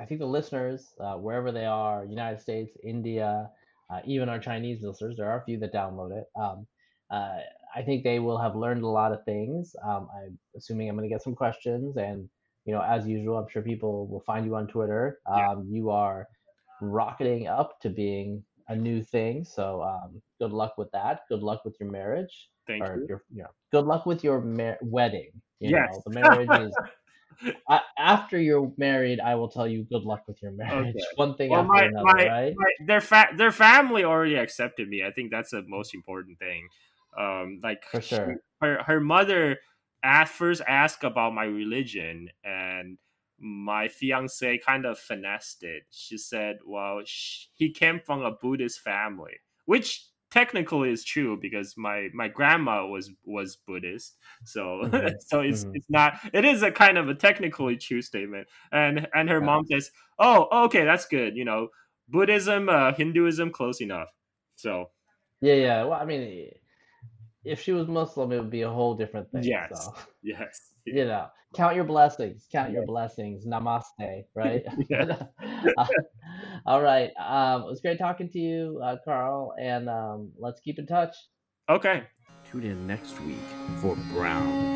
I think the listeners, uh, wherever they are, United States, India, uh, even our Chinese listeners, there are a few that download it. Um, uh, I think they will have learned a lot of things. Um, I'm assuming I'm going to get some questions, and you know, as usual, I'm sure people will find you on Twitter. Yeah. Um, you are rocketing up to being a new thing, so um, good luck with that. Good luck with your marriage Thank or you. your you know, good luck with your mar- wedding. You Yes. know, the marriage is I, after you're married. I will tell you good luck with your marriage. Okay. One thing Well, after my, another, my, right? my- their fa- their family already accepted me. I think that's the most important thing. Um, like For she- her her mother at first asked about my religion, and my fiance kind of finessed it. She said, "Well, sh- he came from a Buddhist family," which technically is true because my my grandma was was Buddhist. So Mhm, so it's mhm. it's not it is a kind of a technically true statement. And and her Yeah. mom says, "Oh, okay, that's good. You know, Buddhism, uh, Hinduism, close enough." So Yeah, yeah. Well, I mean, if she was Muslim, it would be a whole different thing. Yes. So, yes, you know, count your blessings. Count your blessings. Namaste. Right. Uh, all right. Um, it was great talking to you, uh, Carl, and um, let's keep in touch. okay. Tune in next week for Brown